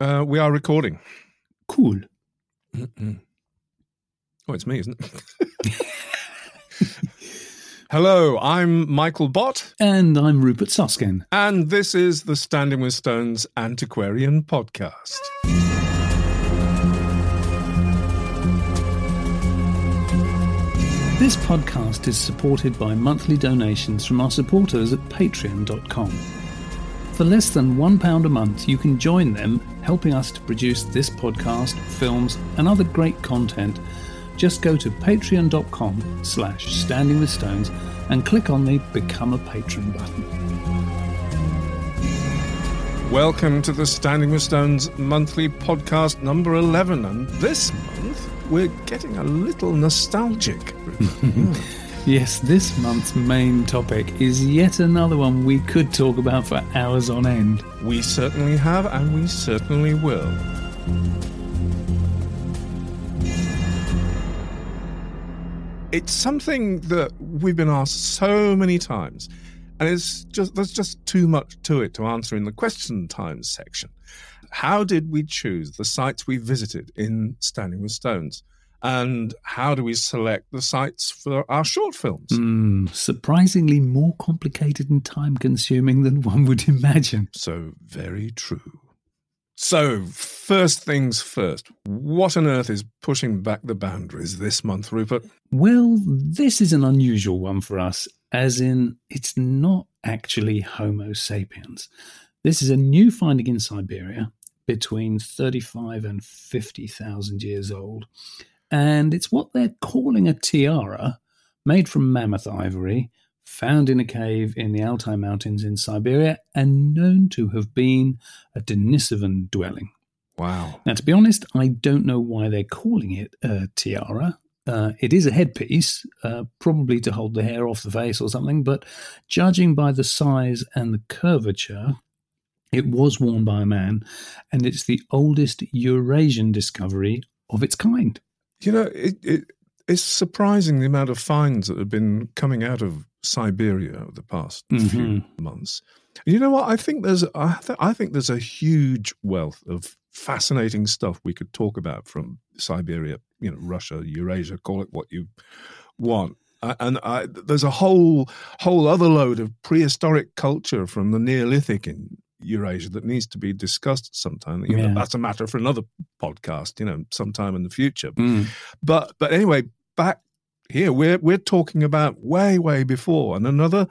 Uh, we are recording. Cool. Mm-mm. Oh, it's me, isn't it? Hello, I'm Michael Bott, And I'm Rupert Soskin. and this is the Standing with Stones Antiquarian Podcast. This podcast is supported by monthly donations from our supporters at patreon.com. For less than £1 a month, you can join them helping us to produce this podcast, films, and other great content. Just go to patreon.com slash standing with stones and click on the Become a Patron button. Welcome to the Standing with Stones monthly podcast number 11. And this month, we're getting a little nostalgic. Yes, this month's main topic is yet another one we could talk about for hours on end. we certainly have, and we certainly will. It's something that we've been asked so many times, and it's just there's just too much to it to answer in the question times section. How did we choose the sites we visited in Standing with Stones? And how do we select the sites for our short films? Hmm, surprisingly more complicated and time consuming than one would imagine. So very true. So, first things first, what on earth is pushing back the boundaries this month, Rupert? Well, this is an unusual one for us, as in, it's not actually Homo sapiens. This is a new finding in Siberia between 35 and 50,000 years old. And it's what they're calling a tiara made from mammoth ivory, found in a cave in the Altai Mountains in Siberia, and known to have been a Denisovan dwelling. Wow. Now, to be honest, I don't know why they're calling it a tiara. Uh, it is a headpiece, uh, probably to hold the hair off the face or something, but judging by the size and the curvature, it was worn by a man, and it's the oldest Eurasian discovery of its kind. You know, it, it, it's surprising the amount of finds that have been coming out of Siberia over the past few Mhm. months. You know what? I think there's I, th- I think there's a huge wealth of fascinating stuff we could talk about from Siberia, you know, Russia, Eurasia, call it what you want. Uh, and I, there's a whole whole other load of prehistoric culture from the Neolithic in Eurasia that needs to be discussed sometime. You know, Yeah. that's a matter for another podcast, you know, sometime in the future. Mm. But but anyway, back here we're we're talking about way way before and another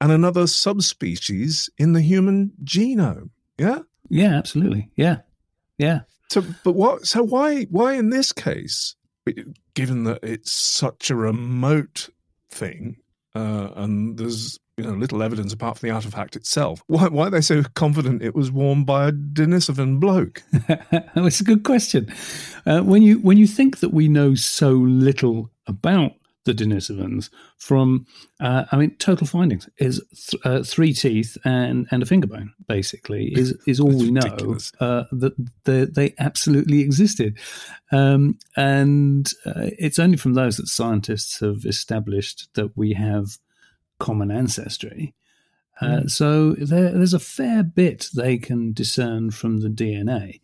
and another subspecies in the human genome. Yeah. Yeah, absolutely. Yeah. Yeah. So but what? So why why in this case, given that it's such a remote thing, uh, and there's you know little evidence apart from the artifact itself, why why are they so confident it was worn by a Denisovan bloke? That's a good question. Uh, when you when you think that we know so little about the Denisovans, from uh, I mean, total findings is th- uh, three teeth and and a finger bone. Basically, is is all we know uh, that they, they absolutely existed, um, and uh, it's only from those that scientists have established that we have common ancestry. Uh, Hmm. So there, there's a fair bit they can discern from the DNA.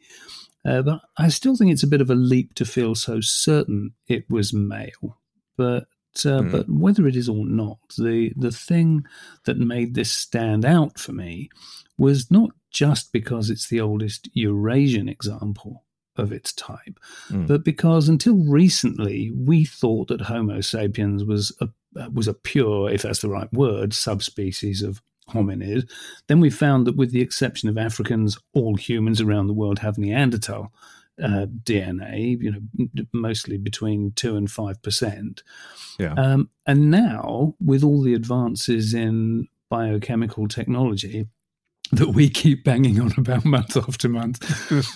Uh, but I still think it's a bit of a leap to feel so certain it was male. But uh, Mm. but whether it is or not, the the thing that made this stand out for me was not just because it's the oldest Eurasian example of its type, Mm. but because until recently we thought that Homo sapiens was a was a pure, if that's the right word, subspecies of hominid. Then we found that, with the exception of Africans, all humans around the world have Neanderthal uh, DNA. You know, mostly between two and five percent. Yeah. Um, and now, with all the advances in biochemical technology that we keep banging on about month after month,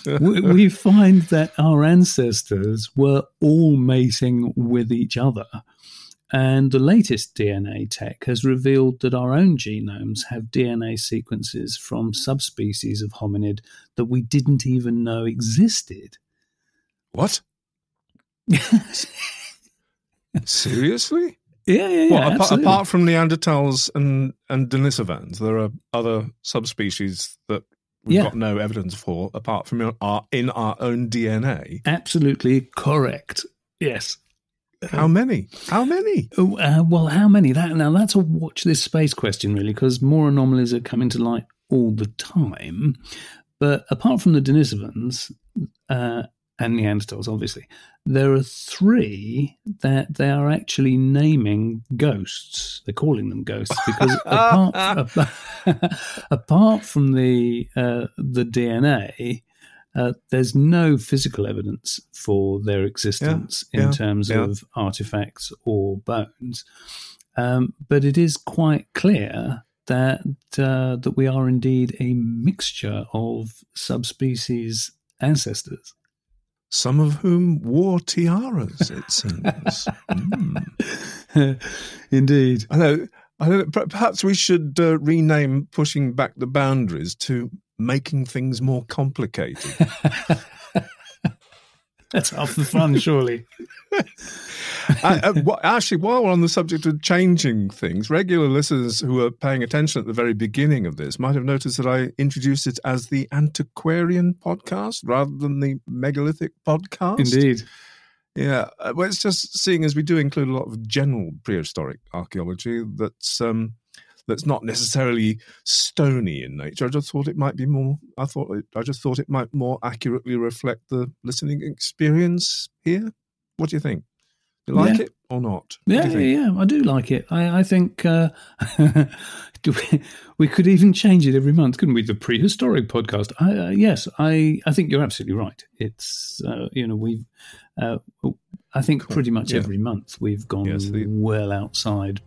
we, we find that our ancestors were all mating with each other. And the latest DNA tech has revealed that our own genomes have DNA sequences from subspecies of hominid that we didn't even know existed. What? Seriously? Yeah, yeah, yeah. Well, apa- absolutely. apart from Neanderthals and, and Denisovans, there are other subspecies that we've Yeah. got no evidence for apart from our in our own DNA. Absolutely correct. Yes. How many? How many? Oh, uh, well, how many? That now that's a watch this space question, really, because more anomalies are coming to light all the time. But apart from the Denisovans uh, and Neanderthals, obviously, there are three that they are actually naming ghosts. They're calling them ghosts because apart, apart from the uh, the DNA. Uh, there's no physical evidence for their existence in yeah, terms yeah. of artifacts or bones, um, but it is quite clear that uh, that we are indeed a mixture of subspecies ancestors. Some of whom wore tiaras, it seems. Mm. indeed. I know. I know. Perhaps we should uh, rename pushing back the boundaries to making things more complicated. That's half the fun, surely. I, uh, wha- actually, while we're on the subject of changing things, regular listeners who are paying attention at the very beginning of this might have noticed that I introduced it as the Antiquarian podcast rather than the Megalithic podcast. Indeed. Yeah, uh, well, it's just seeing as we do include a lot of general prehistoric archaeology that's um, that's not necessarily stony in nature. I just thought it might be more. I thought it, I just thought it might more accurately reflect the listening experience here. What do you think? Do you like Yeah. it or not? Yeah, yeah, yeah, I do like it. I, I think uh, we, we could even change it every month, couldn't we? The prehistoric podcast. I, uh, yes, I, I think you're absolutely right. It's uh, you know we've uh, I think Cool. pretty much Yeah. every month we've gone Yes, the- well outside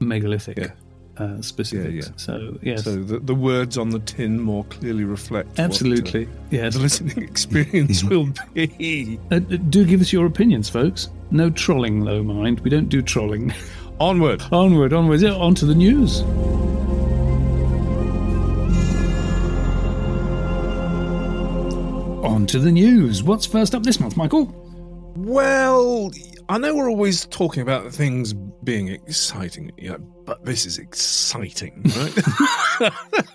megalithic. Uh, specifics. yeah. So yes, So the, the words on the tin more clearly reflect what, uh, absolutely. yes. the listening experience will be. Uh, do give us your opinions, folks. No trolling, though, mind. We don't do trolling. Onward. onward, Onward. Yeah, on to the news. On to the news. What's first up this month, Michael? Well, I know we're always talking about things being exciting, you know, but this is exciting, right?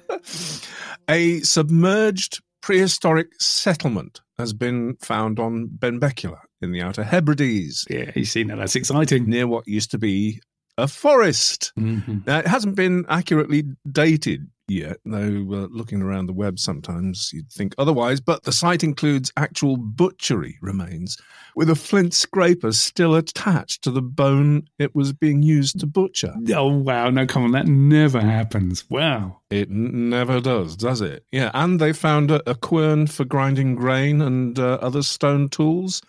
A submerged prehistoric settlement has been found on Benbecula in the Outer Hebrides, Yeah, you see now. That's exciting. near what used to be a forest. Mhm. Now, it hasn't been accurately dated yet, though uh, looking around the web sometimes you'd think otherwise. But the site includes actual butchery remains, with a flint scraper still attached to the bone it was being used to butcher. Oh wow! No, come on, that never happens. Wow. It n- never does, does it? Yeah, and they found a, a quern for grinding grain and uh, other stone tools.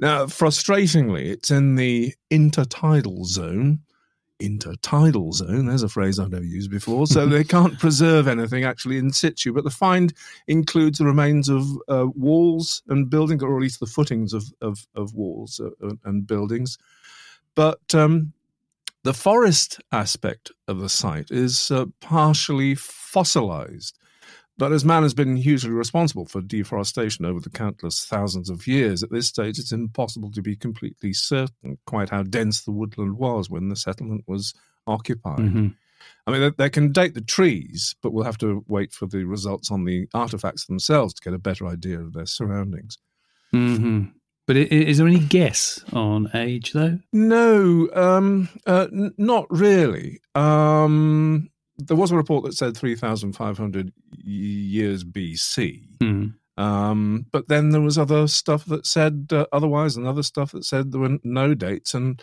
Now, frustratingly, it's in the intertidal zone. Intertidal zone, there's a phrase I've never used before, so they can't preserve anything actually in situ. But the find includes the remains of uh, walls and buildings, or at least the footings of, of, of walls uh, and buildings. But um, the forest aspect of the site is uh, partially fossilized. But as man has been hugely responsible for deforestation over the countless thousands of years, at this stage it's impossible to be completely certain quite how dense the woodland was when the settlement was occupied. Mhm. I mean, they, they can date the trees, but we'll have to wait for the results on the artifacts themselves to get a better idea of their surroundings. Mhm. But is there any guess on age though? No, um, uh, n- not really. Um, there was a report that said 3,500 years BC. Hmm. Um, but then there was other stuff that said uh, otherwise, and other stuff that said there were no dates, and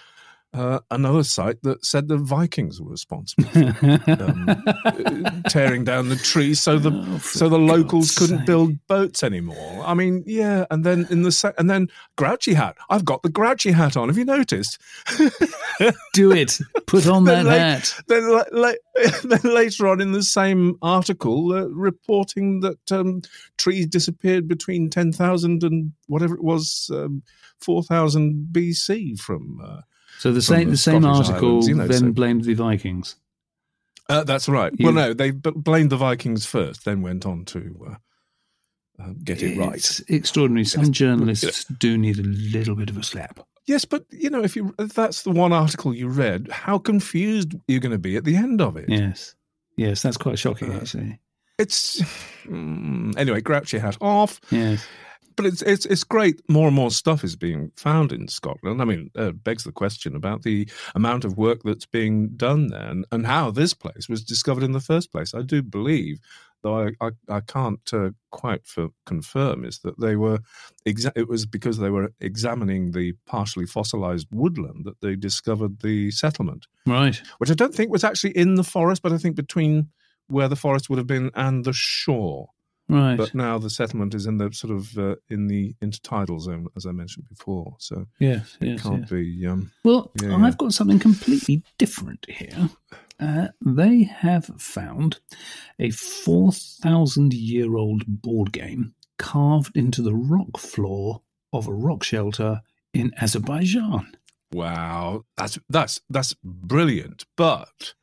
uh, another site that said the Vikings were responsible for um, tearing down the trees so the Oh, so the locals couldn't sake. build boats anymore. I mean, yeah, and then in the se- and then Grouchy hat. I've got the Grouchy hat on. Have you noticed? Do it. Put on that like, hat. then, la- then later on in the same article, uh, reporting that um, trees disappeared between ten thousand and whatever it was, um, four thousand BC from. Uh, So the same the the same Scottish article Islands, you know, then so- blamed the Vikings. uh, that's right. Well, no, they blamed the Vikings first, then went on to uh, uh, get it right. It's extraordinary. Some journalists do need a little bit of a slap. Yes, but you know, if you if that's the one article you read, how confused you're going to be at the end of it. Yes. Yes, that's quite shocking, Uh, actually. it's mm, anyway. Grouchy hat off. Yes. But it's it's it's great. More and more stuff is being found in Scotland. I mean, uh, begs the question about the amount of work that's being done there and, and how this place was discovered in the first place. I do believe, though I I, I can't uh, quite for, confirm, is that they were exa- it was because they were examining the partially fossilized woodland that they discovered the settlement, Right. which I don't think was actually in the forest, but I think between where the forest would have been and the shore Right. but now the settlement is in the sort of uh, in the intertidal zone, as I mentioned before. So yes. it Yes. can't yes. be. Um, Well, Yeah, I've yeah. got something completely different here. Uh, they have found a 4,000 year old board game carved into the rock floor of a rock shelter in Azerbaijan. wow, that's that's that's brilliant. But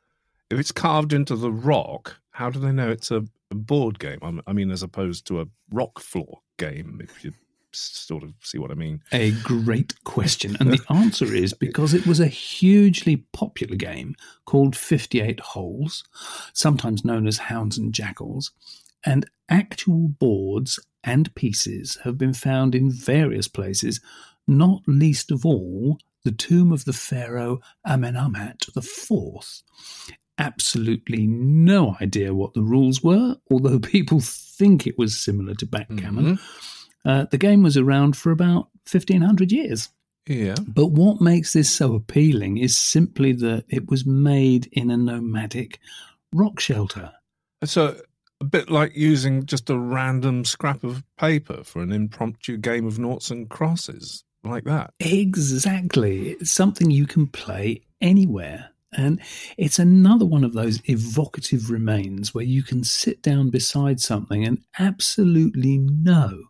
if it's carved into the rock, how do they know it's a, a board game? I'm- mean, as opposed to a rock floor game, if you sort of see what I mean. A great question. And the answer is because it was a hugely popular game called 58 Holes, sometimes known as Hounds and Jackals, and actual boards and pieces have been found in various places, not least of all the tomb of the pharaoh Amenemhat IV. Absolutely no idea what the rules were, although people think it was similar to backgammon. Mhm. Uh, the game was around for about 1500 years. Yeah. But what makes this so appealing is simply that it was made in a nomadic rock shelter. So a bit like using just a random scrap of paper for an impromptu game of noughts and crosses, like that. Exactly. It's something you can play anywhere. And it's another one of those evocative remains where you can sit down beside something and absolutely know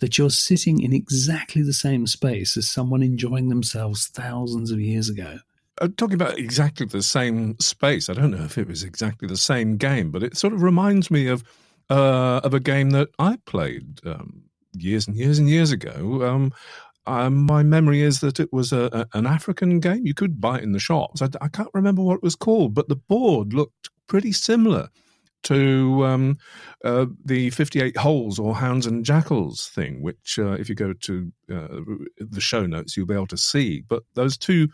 that you're sitting in exactly the same space as someone enjoying themselves thousands of years ago. Uh, talking about exactly the same space, I don't know if it was exactly the same game, but it sort of reminds me of uh, of a game that I played um, years and years and years ago. Um, um, my memory is that it was a, a, an African game. You could buy it in the shops. I, I can't remember what it was called, but the board looked pretty similar to um, uh, the 58 holes or hounds and jackals thing, which, uh, if you go to uh, the show notes, you'll be able to see. But those two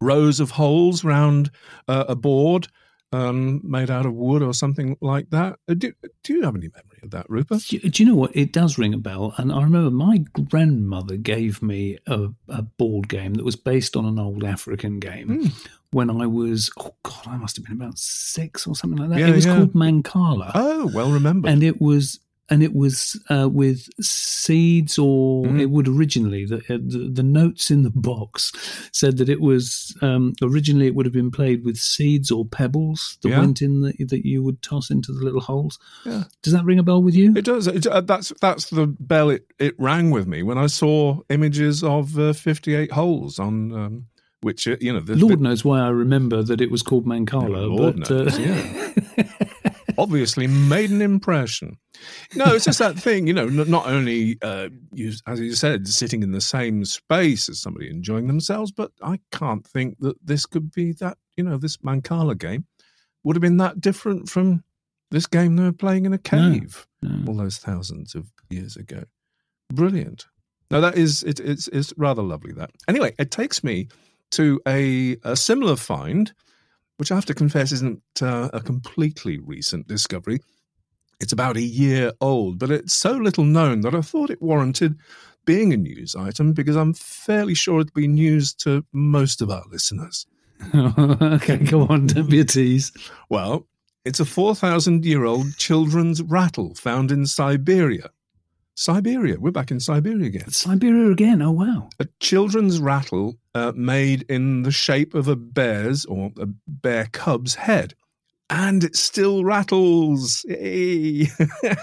rows of holes round uh, a board um, made out of wood or something like that. Uh, Do, do you have any memory that, Rupert? Do, do you know what? It does ring a bell. And I remember my grandmother gave me a, a board game that was based on an old African game Hmm. when I was, oh God, I must have been about six or something like that. Yeah, it was yeah. called Mancala. Oh, well remembered. and it was. And it was uh, with seeds, or Mm. it would originally. The, uh, the the notes in the box said that it was um, originally it would have been played with seeds or pebbles that Yeah. went in the, that you would toss into the little holes. Yeah. Does that ring a bell with you? It does. It, uh, that's that's the bell it, it rang with me when I saw images of uh, 58 holes on um, which, uh, you know, Lord been- knows why I remember that it was called Mancala. Lord but, knows, uh, yeah. obviously made an impression. No, it's just that thing, you know, not only, uh, you, as you said, sitting in the same space as somebody enjoying themselves, but I can't think that this could be that, you know, this Mancala game would have been that different from this game they were playing in a cave no. all those thousands of years ago. Brilliant. Now that is it, it's it's rather lovely that. Anyway, it takes me to a, a similar find, which I have to confess isn't uh, a completely recent discovery. It's about a year old, but it's so little known that I thought it warranted being a news item because I'm fairly sure it'd be news to most of our listeners. okay, go on. Don't be a tease. Well, it's a 4,000 year old children's rattle found in Siberia. Siberia, we're back in Siberia again. Siberia again. Oh, wow. A children's rattle uh, made in the shape of a bear's or a bear cub's head. And it still rattles. Yay.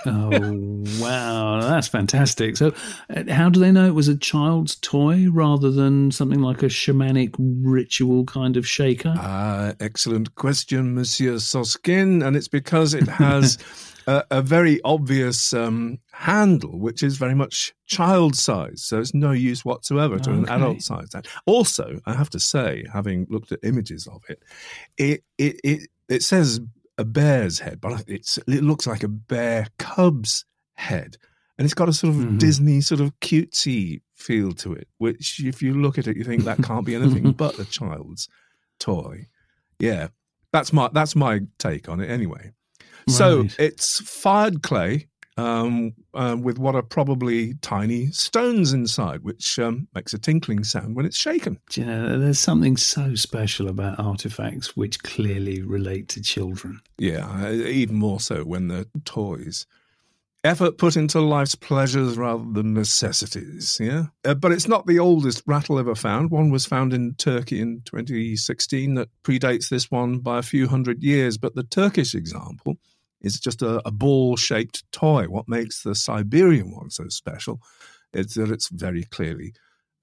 Oh, wow. That's fantastic. So, uh, how do they know it was a child's toy rather than something like a shamanic ritual kind of shaker? Ah, excellent question, Monsieur Soskin. And it's because it has a, a very obvious um, handle, which is very much child size. So it's no use whatsoever to an Okay. adult size. Also, I have to say, having looked at images of it, it it it, it says a bear's head, but it's it looks like a bear cub's head, and it's got a sort of Mhm. Disney sort of cutesy feel to it. Which, if you look at it, you think that can't be anything but a child's toy. Yeah, that's my that's my take on it. Anyway, so it's fired clay um, uh, with what are probably tiny stones inside, which um, makes a tinkling sound when it's shaken. Do you know, there's something so special about artifacts which clearly relate to children. Yeah, uh, even more so when they're toys. Effort put into life's pleasures rather than necessities, yeah? Uh, but it's not the oldest rattle ever found. One was found in Turkey in 2016 that predates this one by a few hundred years. But the Turkish example is just a, a ball shaped toy. What makes the Siberian one so special is that it's very clearly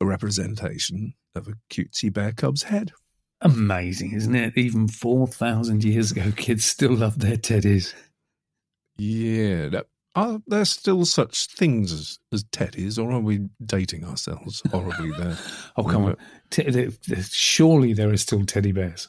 a representation of a cutesy bear cub's head. Amazing, isn't it? Even 4,000 years ago, kids still loved their teddies. Yeah. That, are there still such things as, as teddies, or are we dating ourselves horribly there? Oh, come on. There- surely there are still teddy bears.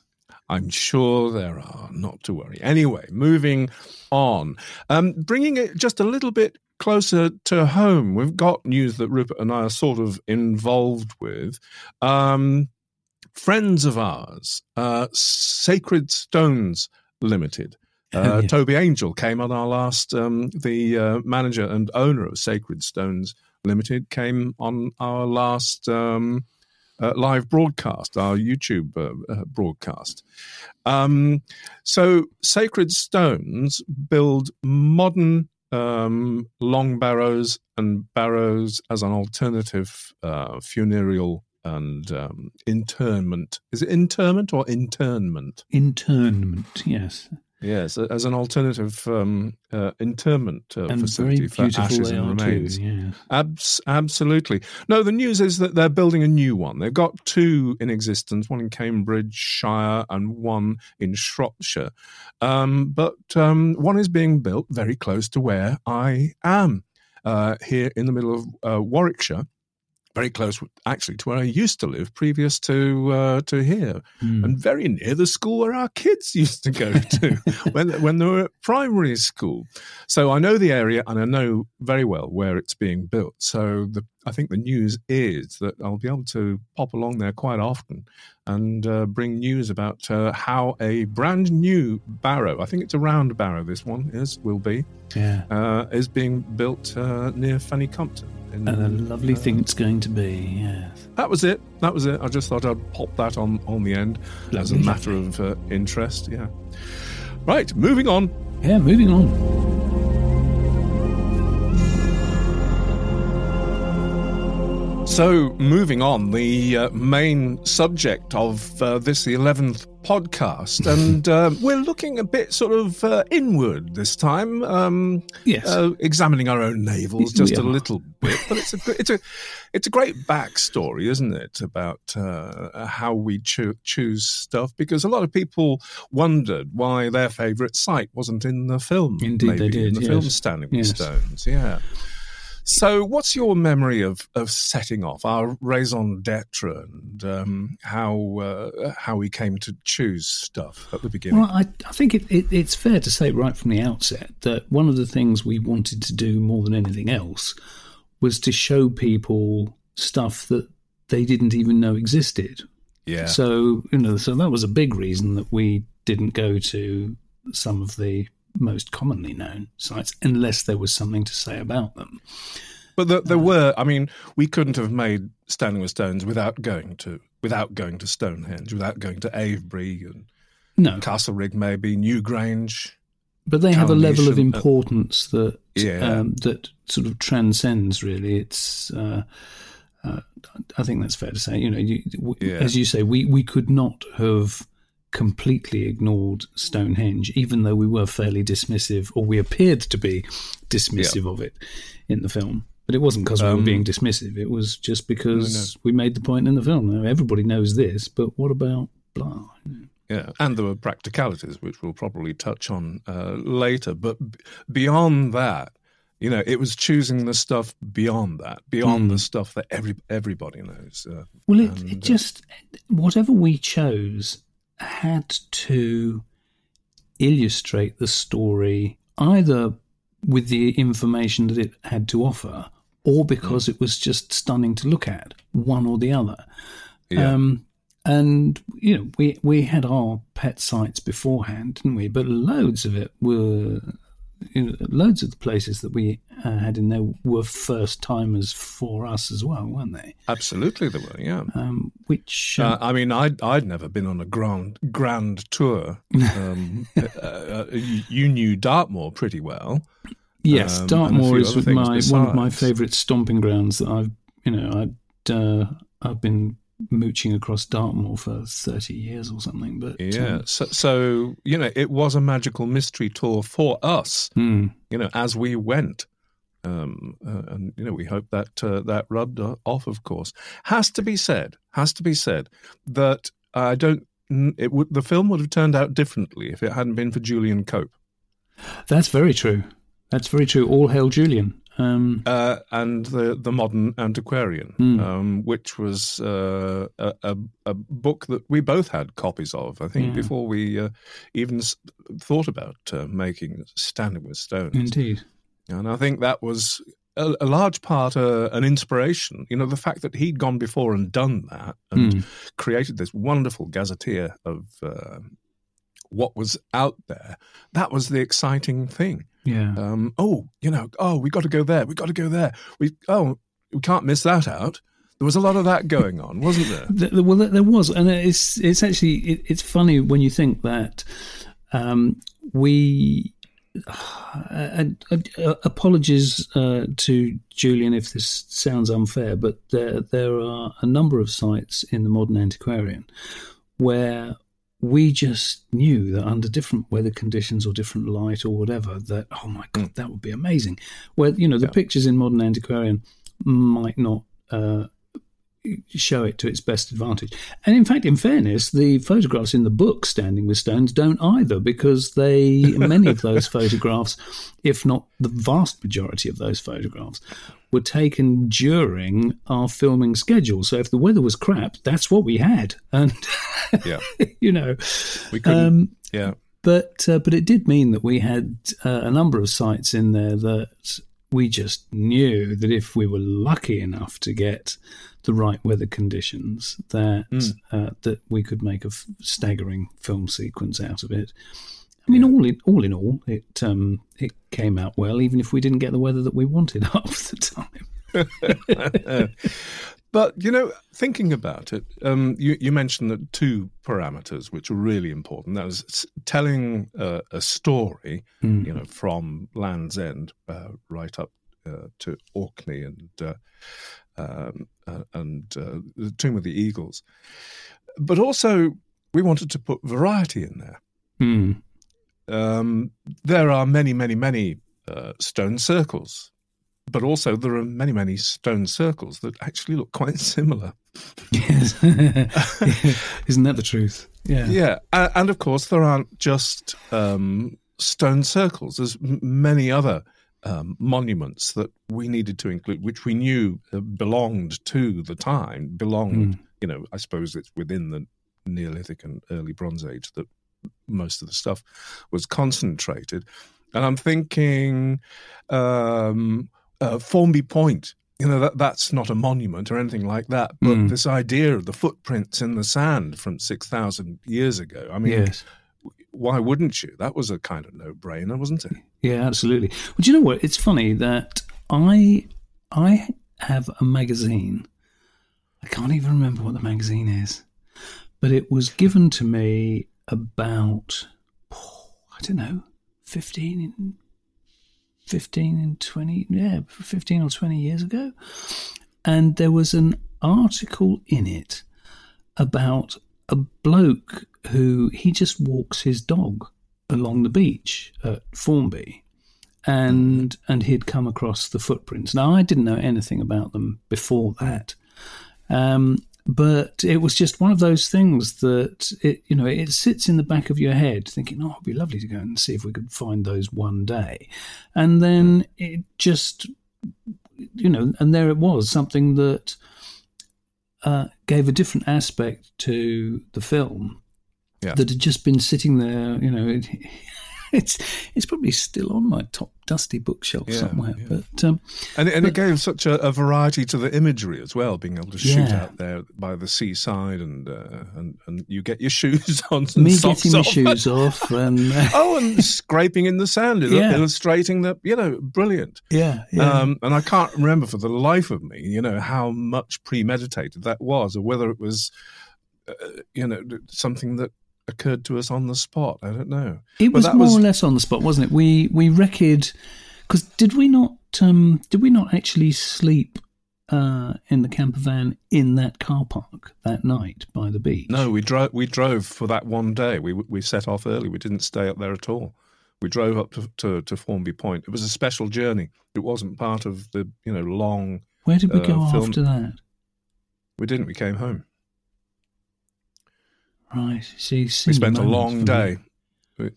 I'm sure there are, not to worry. Anyway, moving on. Um, bringing it just a little bit closer to home, we've got news that Rupert and I are sort of involved with. Um, friends of ours, uh, Sacred Stones Limited. Oh, Uh, yeah. Toby Angel came on our last, um, the uh, manager and owner of Sacred Stones Limited came on our last um, uh, live broadcast, our YouTube uh, uh, broadcast. Um, so, Sacred Stones build modern um, long barrows and barrows as an alternative uh, funereal and um, interment. Is it interment or internment? Internment, yes. Yes, as an alternative um, uh, interment uh, facility for ashes and remains. too, yes. Abs- absolutely. No, the news is that they're building a new one. They've got two in existence, one in Cambridgeshire and one in Shropshire. Um, but um, one is being built very close to where I am, uh, here in the middle of uh, Warwickshire. Very close, actually, to where I used to live previous to uh, to here, Hmm. and very near the school where our kids used to go to when when they were at primary school. So I know the area and I know very well where it's being built. So the, I think the news is that I'll be able to pop along there quite often and uh, bring news about uh, how a brand new barrow, I think it's a round barrow, this one is, will be, yeah. uh, is being built uh, near Fenny Compton. In, And a lovely uh, thing it's going to be, yes. That was it. That was it. I just thought I'd pop that on, on the end as a matter of uh, interest. Yeah. Right, moving on. Yeah, moving on. So, moving on, the uh, main subject of uh, this, 11th podcast, and uh, we're looking a bit sort of uh, inward this time, um, Yes. uh, examining our own navels just a little bit. But it's a it's a it's a great backstory, isn't it, about uh, how we choo- choose stuff? Because a lot of people wondered why their favourite site wasn't in the film. Indeed they maybe, in did, the film yes. Standing with Yes. Stones. Yeah. So, what's your memory of, of setting off our raison d'être and um, how uh, how we came to choose stuff at the beginning? Well, I, I think it, it, it's fair to say right from the outset that one of the things we wanted to do more than anything else was to show people stuff that they didn't even know existed. yeah, So, you know, so that was a big reason that we didn't go to some of the most commonly known sites unless there was something to say about them. but the, there were. I mean, we couldn't have made Standing with Stones without going to without going to Stonehenge, without going to Avebury and No, Castlerigg, maybe Newgrange. but they have a level of uh, importance that Yeah. um, that sort of transcends. Really, it's. Uh, uh, I think that's fair to say. You know, you, w- Yeah. as you say, we we could not have completely ignored Stonehenge, even though we were fairly dismissive, or we appeared to be dismissive of it in the film. But it wasn't because we were Um, being dismissive. It was just because we made the point in the film. Now, everybody knows this, but what about blah? Yeah, and there were practicalities, which we'll probably touch on uh, later. But b- beyond that, you know, it was choosing the stuff beyond that, beyond Hmm. the stuff that every everybody knows. Uh, Well, it, And, it uh, just whatever we chose had to illustrate the story either with the information that it had to offer or because it was just stunning to look at, one or the other. Yeah. Um, and you know, we we had our pet sites beforehand, didn't we? But loads of it were, you know, loads of the places that we uh, had in there were first timers for us as well, weren't they? Absolutely, they were. Yeah. Um, which Uh, uh, I mean, I'd I'd never been on a grand grand tour. Um, uh, uh, you, knew Dartmoor pretty well. yes, um, Dartmoor is my one of my favourite stomping grounds that I've you know I'd uh, I've been mooching across Dartmoor for thirty years or something. But Yeah. um, So, so you know, it was a magical mystery tour for us. hmm. You know, as we went. Um, uh, and you know, we hope that uh, that rubbed off. Of course, has to be said. Has to be said that I don't. It would the film would have turned out differently if it hadn't been for Julian Cope. That's very true. That's very true. All hail Julian. Um, uh, and the the modern antiquarian, Hmm. um, which was uh, a, a, a book that we both had copies of. I think Yeah. before we uh, even s- thought about uh, making Standing with Stones, indeed. and I think that was. A, a large part, uh, an inspiration. You know, the fact that he'd gone before and done that and Hmm. created this wonderful gazetteer of uh, what was out there. That was the exciting thing Yeah. um, oh, you know, oh, we got to go there, we got to go there. We oh, we can't miss that out. There was a lot of that going on, wasn't there? Th- th- well, there- there was, and it's it's actually it, it's funny when you think that um, we. Uh, uh, uh, apologies uh, to Julian if this sounds unfair, but there there are a number of sites in the modern antiquarian where we just knew that under different weather conditions or different light or whatever, that oh my god, that would be amazing. Where you know the Yeah. pictures in modern antiquarian might not uh, show it to its best advantage. And in fact, in fairness, the photographs in the book Standing with Stones don't either, because they many of those photographs, if not the vast majority of those photographs, were taken during our filming schedule. So if the weather was crap, that's what we had, and Yeah, you know. we couldn't. Um, yeah, but uh, but it did mean that we had uh, a number of sites in there that we just knew that if we were lucky enough to get the right weather conditions, that Mm. uh, that we could make a f- staggering film sequence out of it. I mean, all in all, in all, it um, it came out well, even if we didn't get the weather that we wanted half the time. but you know, thinking about it, um, you, you mentioned that two parameters which are really important. That was telling uh, a story, Mm. you know, from Land's End uh, right up uh, to Orkney and uh, um, uh, and uh, the Tomb of the Eagles, but also we wanted to put variety in there. Mm. Um, there are many, many, many uh, stone circles, but also there are many, many stone circles that actually look quite similar. Yes, isn't that the truth? Yeah. Yeah, and of course there aren't just um, stone circles. There's many other um, monuments that we needed to include, which we knew uh, belonged to the time. Belonged, you know, I suppose it's within the Neolithic and early Bronze Age that most of the stuff was concentrated. And I'm thinking um, uh, Formby Point. You know that that's not a monument or anything like that, but Mm. this idea of the footprints in the sand from six thousand years ago. I mean, Yes. Why wouldn't you? That was a kind of no-brainer, wasn't it? Yeah, absolutely. Well, do you know what? It's funny that I I have a magazine. I can't even remember what the magazine is, but it was given to me about I don't know, fifteen in 15 and 20 yeah 15 or 20 years ago and there was an article in it about a bloke who he just walks his dog along the beach at Formby, and and he'd come across the footprints. Now I didn't know anything about them before that, um, but it was just one of those things that it you know it sits in the back of your head, thinking, oh, it'd be lovely to go and see if we could find those one day, and then it just you know, and there it was something that uh, gave a different aspect to the film Yeah. that had just been sitting there. You know, it, it's it's probably still on my top dusty bookshelf Yeah, somewhere. yeah. But um, And, it- and it But- gave such a, a variety to the imagery as well, being able to shoot Yeah. out there by the seaside and uh, and and you get your shoes on, and me getting my off. shoes off, and uh, oh, and scraping in the sand, illustrating that you know, brilliant. yeah, yeah. Um, and I can't remember for the life of me, you know, how much premeditated that was, or whether it was, uh, you know, something that occurred to us on the spot. I don't know. It was more was- or less on the spot, wasn't it? We we reckoned because did we not um, did we not actually sleep uh, in the camper van in that car park that night by the beach? No, we drove. We drove for that one day. We we set off early. We didn't stay up there at all. We drove up to, to, to Formby Point. It was a special journey. It wasn't part of the you know long. Where did we uh, go film- after that? We didn't. We came home. Right. See, We spent a long day.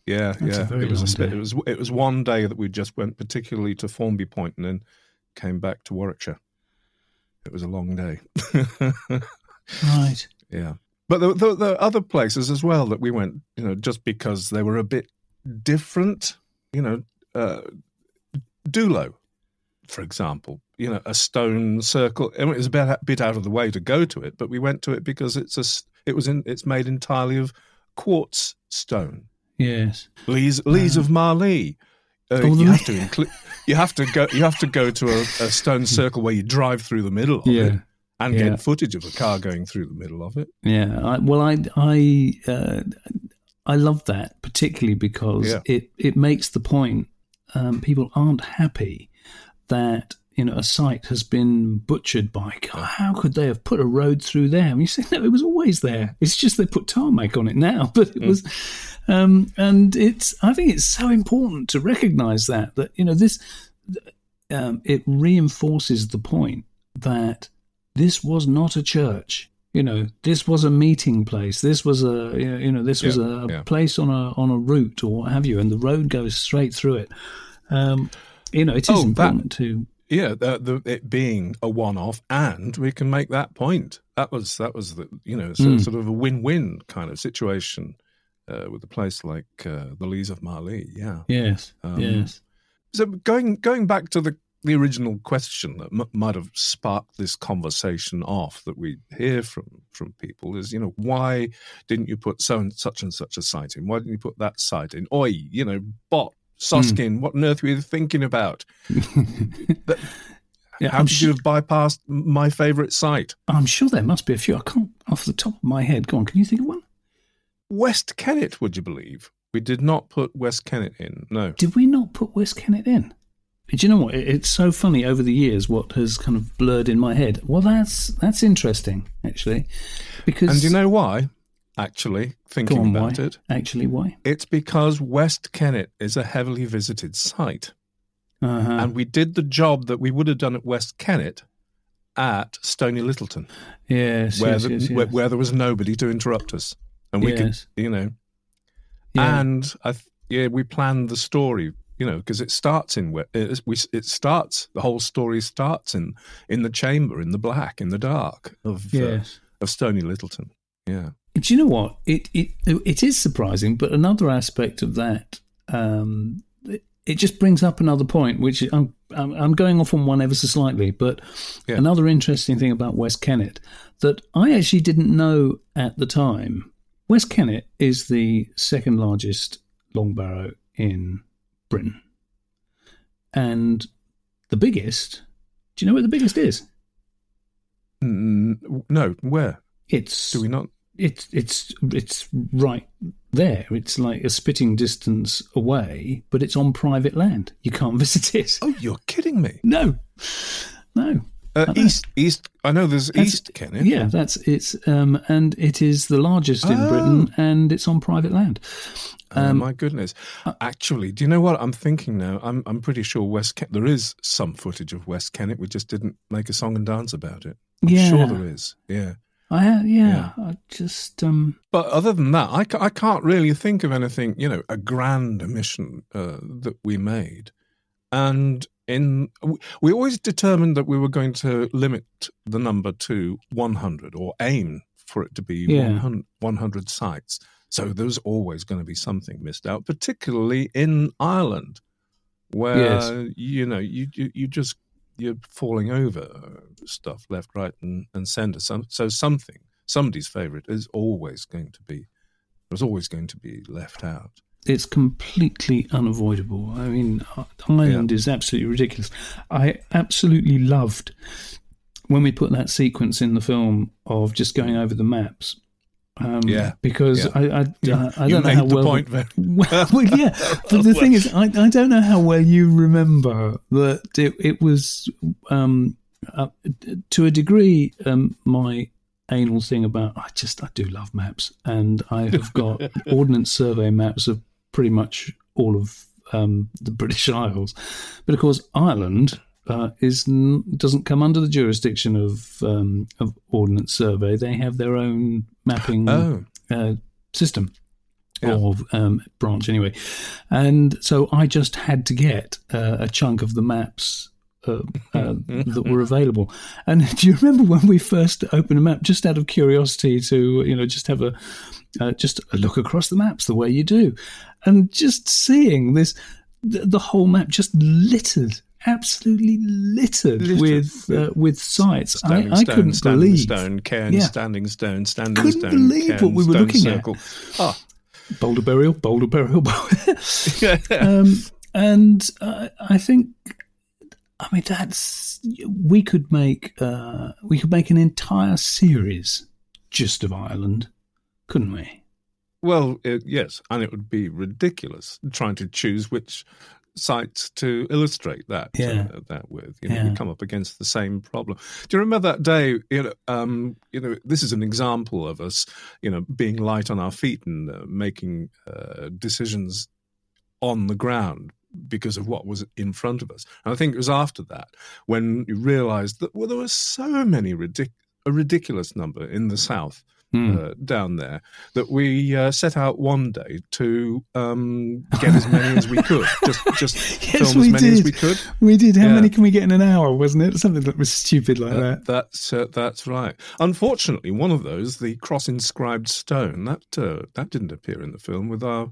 Yeah, That's a yeah. it was a it was it was one day that we just went particularly to Formby Point and then came back to Warwickshire. It was a long day. Right. yeah, but there, there, there are other places as well that we went. You know, just because they were a bit different. You know, uh, Duloe, for example. You know, a stone circle. I mean, it was a bit, bit out of the way to go to it, but we went to it because it's a. It was in. It's made entirely of quartz stone. Yes. Lees Leys of Marlee. Uh, Oh, you have to include. You have to go. You have to go to a, a stone circle where you drive through the middle of Yeah. it and Yeah. get footage of a car going through the middle of it. Yeah. I, well, I I uh, I love that particularly because Yeah. it it makes the point. Um, people aren't happy that you know a site has been butchered by. God, how could they have put a road through there? And you say no, it was always there. It's just they put tarmac on it now, but it was. Um, and it's I think it's so important to recognise that that you know this um, it reinforces the point that this was not a church. You know, this was a meeting place. This was a you know this was Yeah, a yeah. place on a on a route or what have you, and the road goes straight through it. Um, you know, it is Oh, that- important to Yeah, the, the, it being a one-off, and we can make that point. That was that was the you know so, Mm. sort of a win-win kind of situation uh, with a place like uh, the Leys of Marlee. Yeah. yes, Um, yes, So going going back to the the original question that m- might have sparked this conversation off that we hear from from people is you know why didn't you put so and such and such a site in? Why didn't you put that site in? Oi, you know, Bott. Hmm. Soskin, what on earth were you thinking about? yeah. How I'm, could su- you have bypassed my favourite site? I'm sure there must be a few. I can't off the top of my head. Go on, can you think of one? West Kennet, would you believe? We did not put West Kennet in. No. Did we not put West Kennet in? Do you know what? It's so funny over the years what has kind of blurred in my head. Well, that's that's interesting actually, because And do you know why? Actually, thinking on, about why? it, Actually, why? it's because West Kennet is a heavily visited site. Uh-huh. and we did the job that we would have done at West Kennet at Stony Littleton, yes, where, yes, the, yes, yes. where there was nobody to interrupt us, and we could, you know, Yeah. and I, th- yeah, we planned the story, you know, because it starts in where it, we, it starts. The whole story starts in in the chamber, in the black, in the dark of uh, of Stony Littleton. Yeah, Do you know what? It it it is surprising, but another aspect of that, um, it, it just brings up another point, which I'm I'm, I'm going off on one ever so slightly, but Yeah. another interesting thing about West Kennet that I actually didn't know at the time. West Kennet is the second largest long barrow in Britain, and the biggest. Do you know where the biggest is? Mm, no, where It's do we not? It's it's it's right there. It's like a spitting distance away, but it's on private land. You can't visit it. Oh, you're kidding me! No, no. Uh. East, East. I know there's That's- East Kennet. Yeah, that's it's um and it is the largest in Oh. Britain, and it's on private land. Oh Um, my goodness! uh, Actually, do you know what I'm thinking now? I'm I'm pretty sure West Ken- there is some footage of West Kennet. We just didn't make a song and dance about it. I'm Yeah. sure there is. Yeah, I ha- yeah, I just um but other than that, I, I can't really think of anything. You know, a grand mission uh, that we made, and in we- we always determined that we were going to limit the number to 100 or aim for it to be Yeah. 100, 100 sites. So there's always going to be something missed out, particularly in Ireland, where Yes. you know you, you you just you're falling over stuff left, right, and, and centre. Some, so something, somebody's favourite is always going to be there's always going to be left out. it's completely unavoidable. I mean, Ireland is absolutely ridiculous. I absolutely loved when we put that sequence in the film of just going over the maps. Um, Yeah. because Yeah. I, I, I, I don't know made how the well. point very well, well, yeah, but the thing is, I, I don't know how well you remember that it, it was um, uh, to a degree um, my anal thing about I just I do love maps, and I have got Ordnance Survey maps of pretty much all of um, the British Isles, but of course Ireland. Uh, is n- doesn't come under the jurisdiction of um, of Ordnance Survey. They have their own mapping Oh, uh, system Yeah. or um, branch anyway. And so I just had to get uh, a chunk of the maps. Uh, uh, that were available, and do you remember when we first opened a map, just out of curiosity to you know just have a uh, just a look across the maps the way you do, and just seeing this the, the whole map just littered, absolutely littered, Littered with uh, with sites. standing I, I stone, couldn't standing believe stone, cairn, Yeah. standing stone, standing Couldn't stone, believe cairn, what we were stone looking at. circle. Ah, boulder burial, boulder burial, boulder. um, and uh, I think, I mean, that's we could make uh, we could make an entire series just of Ireland, couldn't we? Well, uh, yes, and it would be ridiculous trying to choose which sites to illustrate that Yeah. uh, that with. You know, Yeah. we come up against the same problem. Do you remember that day? You know, um, you know, this is an example of us, you know, being light on our feet and uh, making uh, decisions on the ground because of what was in front of us. And I think it was after that when you realised that well, there were so many ridic- a ridiculous number in the south Hmm. uh, down there that we uh, set out one day to um, get as many as we could, just just Yes, film as many as we could. we did. How Yeah. many can we get in an hour? Wasn't it something that was stupid like Uh, that? that's uh, that's right. Unfortunately, one of those, the cross-inscribed stone, that uh, that didn't appear in the film with our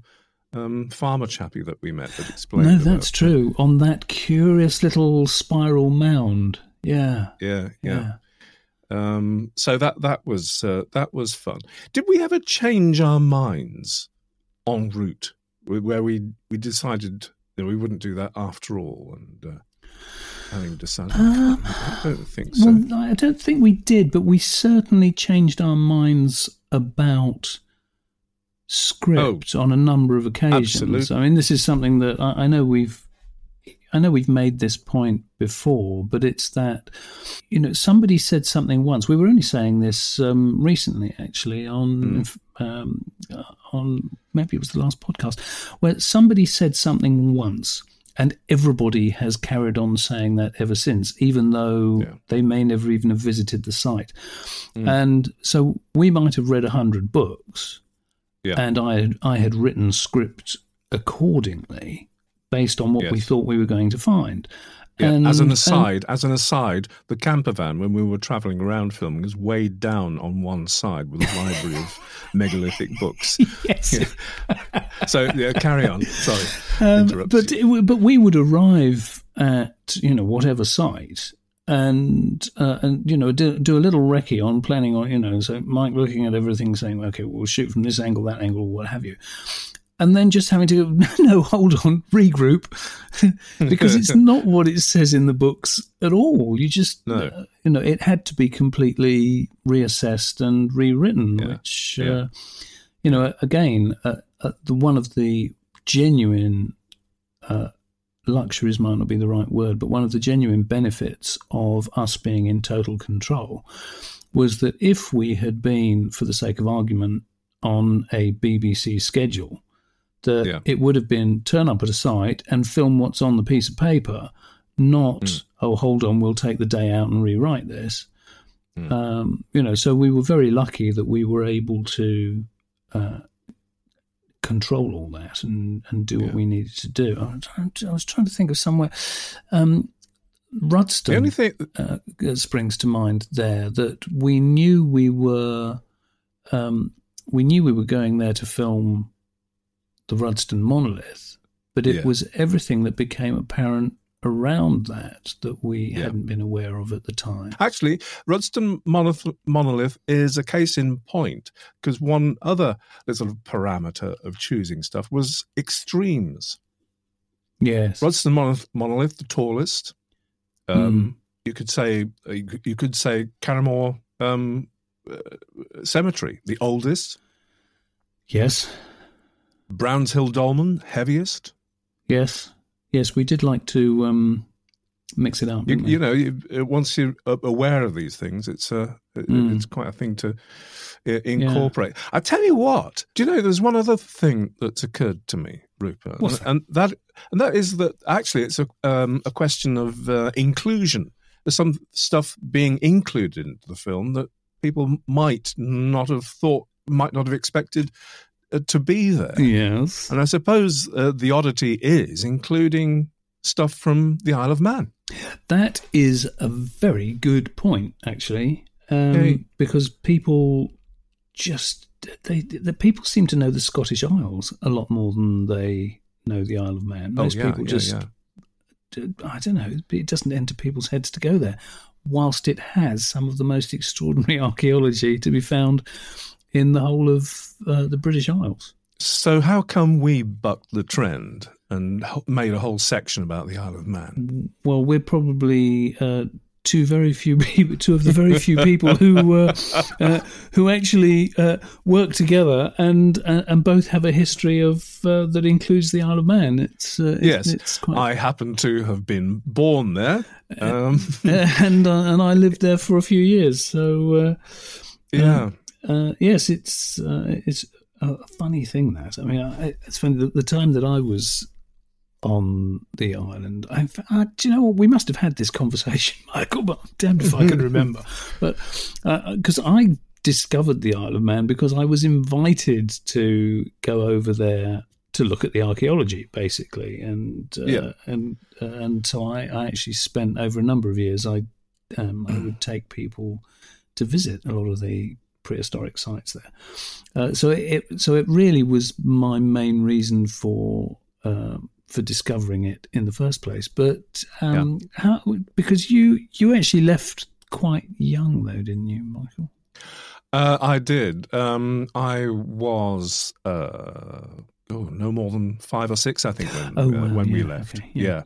um, farmer chappie that we met that explained. No, about- that's true. On that curious little spiral mound. Yeah, Yeah, yeah. yeah. Um, so that that was uh, that was fun. Did we ever change our minds en route, where we we decided that we wouldn't do that after all, and uh, having decided? Uh, I don't think so. Well, I don't think we did, but we certainly changed our minds about script on a number of occasions. Oh. Absolutely. I mean, this is something that I, I know we've. I know we've made this point before, but it's that you know somebody said something once. We were only saying this um, recently, actually, on um, uh, on maybe it was the last podcast, where somebody said something once, and everybody has carried on saying that ever since, even though Yeah. they may never even have visited the site. And so we might have read a hundred books, Yeah. and I I had written script accordingly based on what we thought we were going to find. Yeah, And- as an and- aside, as an aside, the camper van when we were travelling around filming is weighed down on one side with a library of megalithic books. yes, So yeah, carry on. Sorry, Um, but it, but we would arrive at you know whatever site and uh, and you know do, do a little recce on planning on you know so Mike looking at everything saying okay we'll shoot from this angle that angle what have you and then just having to go, no hold on regroup because it's not what it says in the books at all you just No. uh, you know it had to be completely reassessed and rewritten Yeah. which Yeah. uh, you know again uh, uh, the one of the genuine uh, luxuries might not be the right word, but one of the genuine benefits of us being in total control was that if we had been, for the sake of argument, on a BBC schedule, that Yeah. it would have been turn up at a site and film what's on the piece of paper, not Mm. oh hold on, we'll take the day out and rewrite this. Mm. Um, you know, so we were very lucky that we were able to uh, control all that and, and do what we needed to do. I was, trying to, I was trying to think of somewhere. Um, Rudston The only thing, uh, springs to mind there that we knew we were um, we knew we were going there to film the Rudston monolith, but it Yeah. was everything that became apparent around that that we Yeah. hadn't been aware of at the time. Actually, Rudston monolith, monolith is a case in point because one other little parameter of choosing stuff was extremes. Yes. Rudston monolith, monolith the tallest. Um, You could say you could- say Carrowmore um, uh, Cemetery, the oldest. Yes. Browns Hill Dolmen, heaviest. Yes. Yes, we did like to um, mix it up. You, you know, you, uh, once you're aware of these things, it's a Mm. it's quite a thing to uh, incorporate. I tell you what, do you know? There's one other thing that's occurred to me, Rupert, and, and that and that is that actually it's a um, a question of uh, inclusion. There's some stuff being included into the film that people might not have thought, might not have expected uh, to be there. Yes. And I suppose uh, the oddity is including stuff from the Isle of Man. That is a very good point, actually, um, Hey. because people just they the people seem to know the Scottish Isles a lot more than they know the Isle of Man. Most oh, yeah, people yeah, just yeah. I don't know, it doesn't enter people's heads to go there, whilst it has some of the most extraordinary archaeology to be found in the whole of uh, the British Isles. So how come we bucked the trend and made a whole section about the Isle of Man? Well, we're probably uh, two very few people, two of the very few people who uh, uh, who actually uh, work together and uh, and both have a history of uh, that includes the Isle of Man. It's uh, Yes, it's quite I happen to have been born there. Um, and uh, and I lived there for a few years. So uh, yeah, uh, yes, it's uh, it's a funny thing that I mean, I, it's funny the, the time that I was on the island. I, I, do you know what? We must have had this conversation, Michael. But I'm damned if I can remember. But because I discovered the Isle of Man because I was invited to go over there to look at the archaeology, basically, and uh, Yeah. and uh, and so I, I actually spent over a number of years. I um, I would take people to visit a lot of the prehistoric sites there. Uh, so it so it really was my main reason for um, for discovering it in the first place. But um, how because you you actually left quite young though, didn't you, Michael? uh, I did. Um, I was uh, oh no more than five or six, I think, when Oh, uh, wow, when we left. okay, yeah. yeah.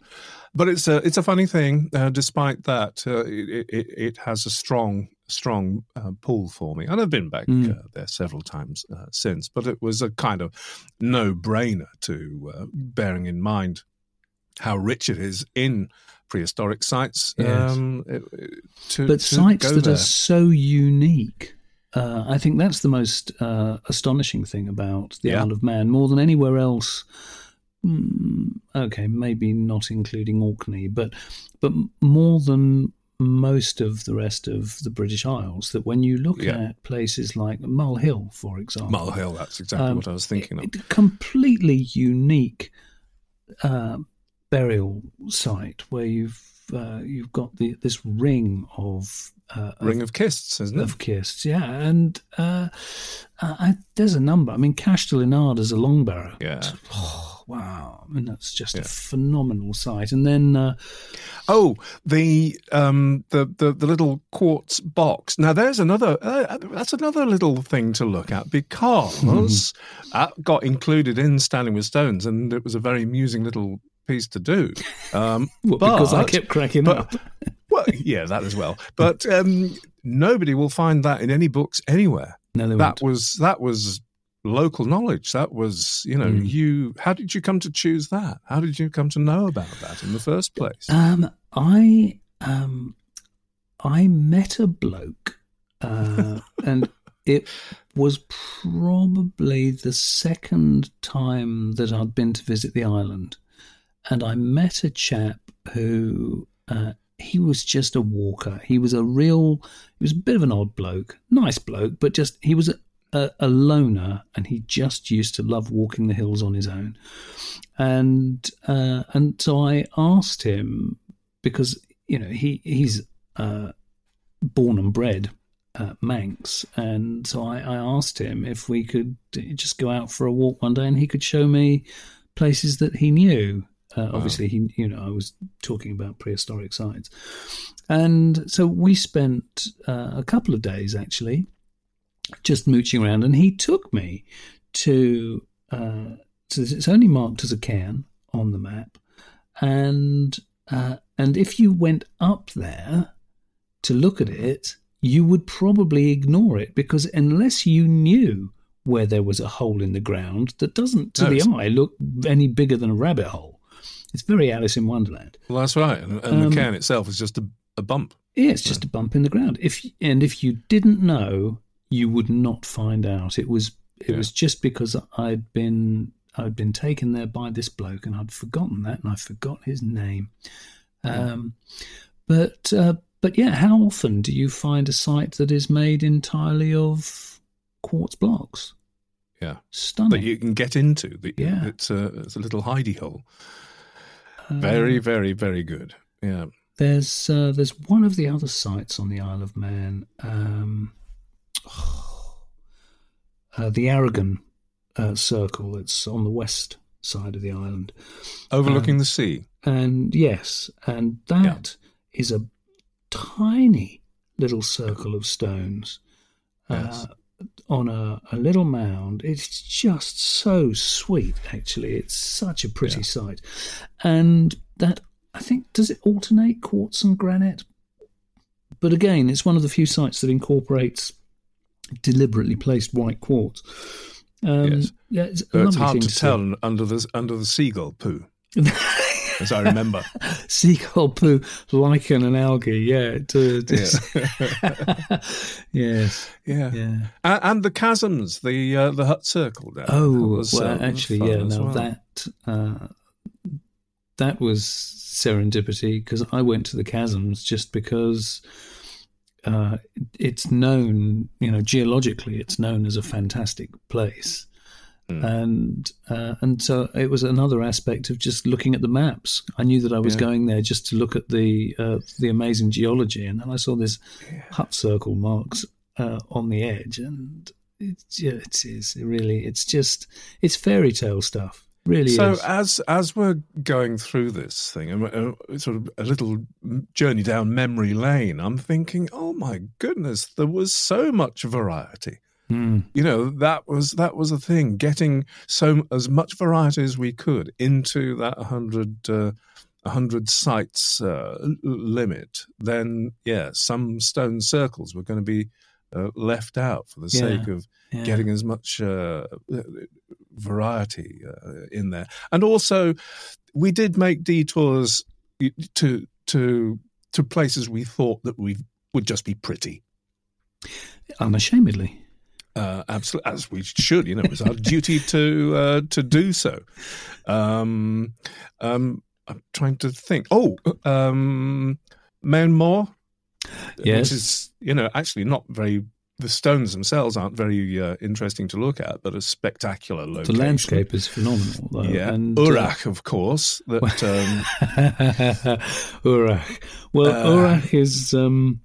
But it's a it's a funny thing. Uh, despite that, uh, it, it it has a strong strong uh, pull for me, and I've been back Mm. uh, there several times uh, since. But it was a kind of no brainer to uh, bearing in mind how rich it is in prehistoric sites. Yes. Um, it- to, But to sites that there. are so unique. Uh, I think that's the most uh, astonishing thing about the Yeah. Isle of Man, more than anywhere else. Mm, okay, maybe not including Orkney, but but more than most of the rest of the British Isles. That when you look Yeah. at places like Mull Hill, for example, Mull Hill. That's exactly Um, what I was thinking of. completely unique uh, burial site where you've uh, you've got the, this ring of uh, Ring of Kists, isn't it? of kists, yeah, and uh, I, there's a number. I mean, Cashtal yn Ard is a long barrow. Yeah. Oh, wow! I mean, that's just a phenomenal sight. And then, uh, Oh, the um the, the the little quartz box. Now there's another uh, that's another little thing to look at because that got included in Standing with Stones, and it was a very amusing little piece to do. Um, well, because I kept cracking but- up. well, yeah, that as well. But um, nobody will find that in any books anywhere. No, they That won't. was that was local knowledge. That was you know Mm. you. How did you come to choose that? How did you come to know about that in the first place? Um, I um, I met a bloke, uh, and it was probably the second time that I'd been to visit the island, and I met a chap who. Uh, he was just a walker. He was a real. He was a bit of an odd bloke, nice bloke, but just he was a, a, a loner, and he just used to love walking the hills on his own. And uh, and so I asked him because you know he he's uh, born and bred uh, Manx, and so I, I asked him if we could just go out for a walk one day, and he could show me places that he knew. Uh, obviously, he, you know, I was talking about prehistoric sites, and so we spent uh, a couple of days actually just mooching around, and he took me to. Uh, so it's only marked as a cairn on the map, and uh, and if you went up there to look at it, you would probably ignore it because unless you knew where there was a hole in the ground that doesn't, to no, the eye, look any bigger than a rabbit hole. It's very Alice in Wonderland. Well, that's right, and, and um, the cairn itself is just a, a bump. Yeah, it's just a bump in the ground. If and if you didn't know, you would not find out. It was it yeah. was just because I'd been I'd been taken there by this bloke and I'd forgotten that and I forgot his name. Um, but uh, but yeah, how often do you find a site that is made entirely of quartz blocks? Yeah, stunning. That you can get into. The, yeah, it's a it's a little hidey hole. very, uh, very, very good. Yeah. There's uh, there's one of the other sites on the Isle of Man, um, uh, the Aragon uh, Circle. It's on the west side of the island, overlooking um, the sea. And yes, and that yeah. is a tiny little circle of stones yes. uh, on a, a, little mound. It's just so sweet, actually. It's such a pretty yeah. sight. And that, I think, does it alternate quartz and granite? But again, it's one of the few sites that incorporates deliberately placed white quartz. Um, yes. Yeah, it's, it's hard to, to tell under the under the seagull poo. as I remember. Seagull poo, lichen, and algae. Yeah. To, yeah. yes. Yeah. Yeah. And, and, the chasms, the uh, the hut circle. There. Oh, was, well, uh, actually, yeah. Now well. that uh, that was serendipity because I went to the chasms just because. Uh, it's known, you know, geologically, it's known as a fantastic place. Mm. And uh, and so it was another aspect of just looking at the maps. I knew that I was yeah. going there just to look at the uh, the amazing geology, and then I saw this yeah. hut circle marks uh, on the edge, and it's yeah, it is really it's just it's fairy tale stuff. Really so is. as as we're going through this thing, uh, sort of a little journey down memory lane, I'm thinking, oh my goodness, there was so much variety. Mm. You know that was that was a thing. Getting so as much variety as we could into that hundred uh, hundred sites uh, limit. Then yeah, some stone circles were going to be uh, left out for the yeah. sake of yeah. getting as much uh, variety uh, in there. And also, we did make detours to to to places we thought that we would just be pretty. Unashamedly. Uh, absolutely, as we should. You know, it's our duty to uh, to do so. Um, um, I'm trying to think. Oh, um, Moor, yes. which is you know actually not very. The stones themselves aren't very uh, interesting to look at, but a spectacular location. The landscape is phenomenal, though. Yeah, and, Urach, uh, of course. That um, Urach. Well, uh, Urach is. Um,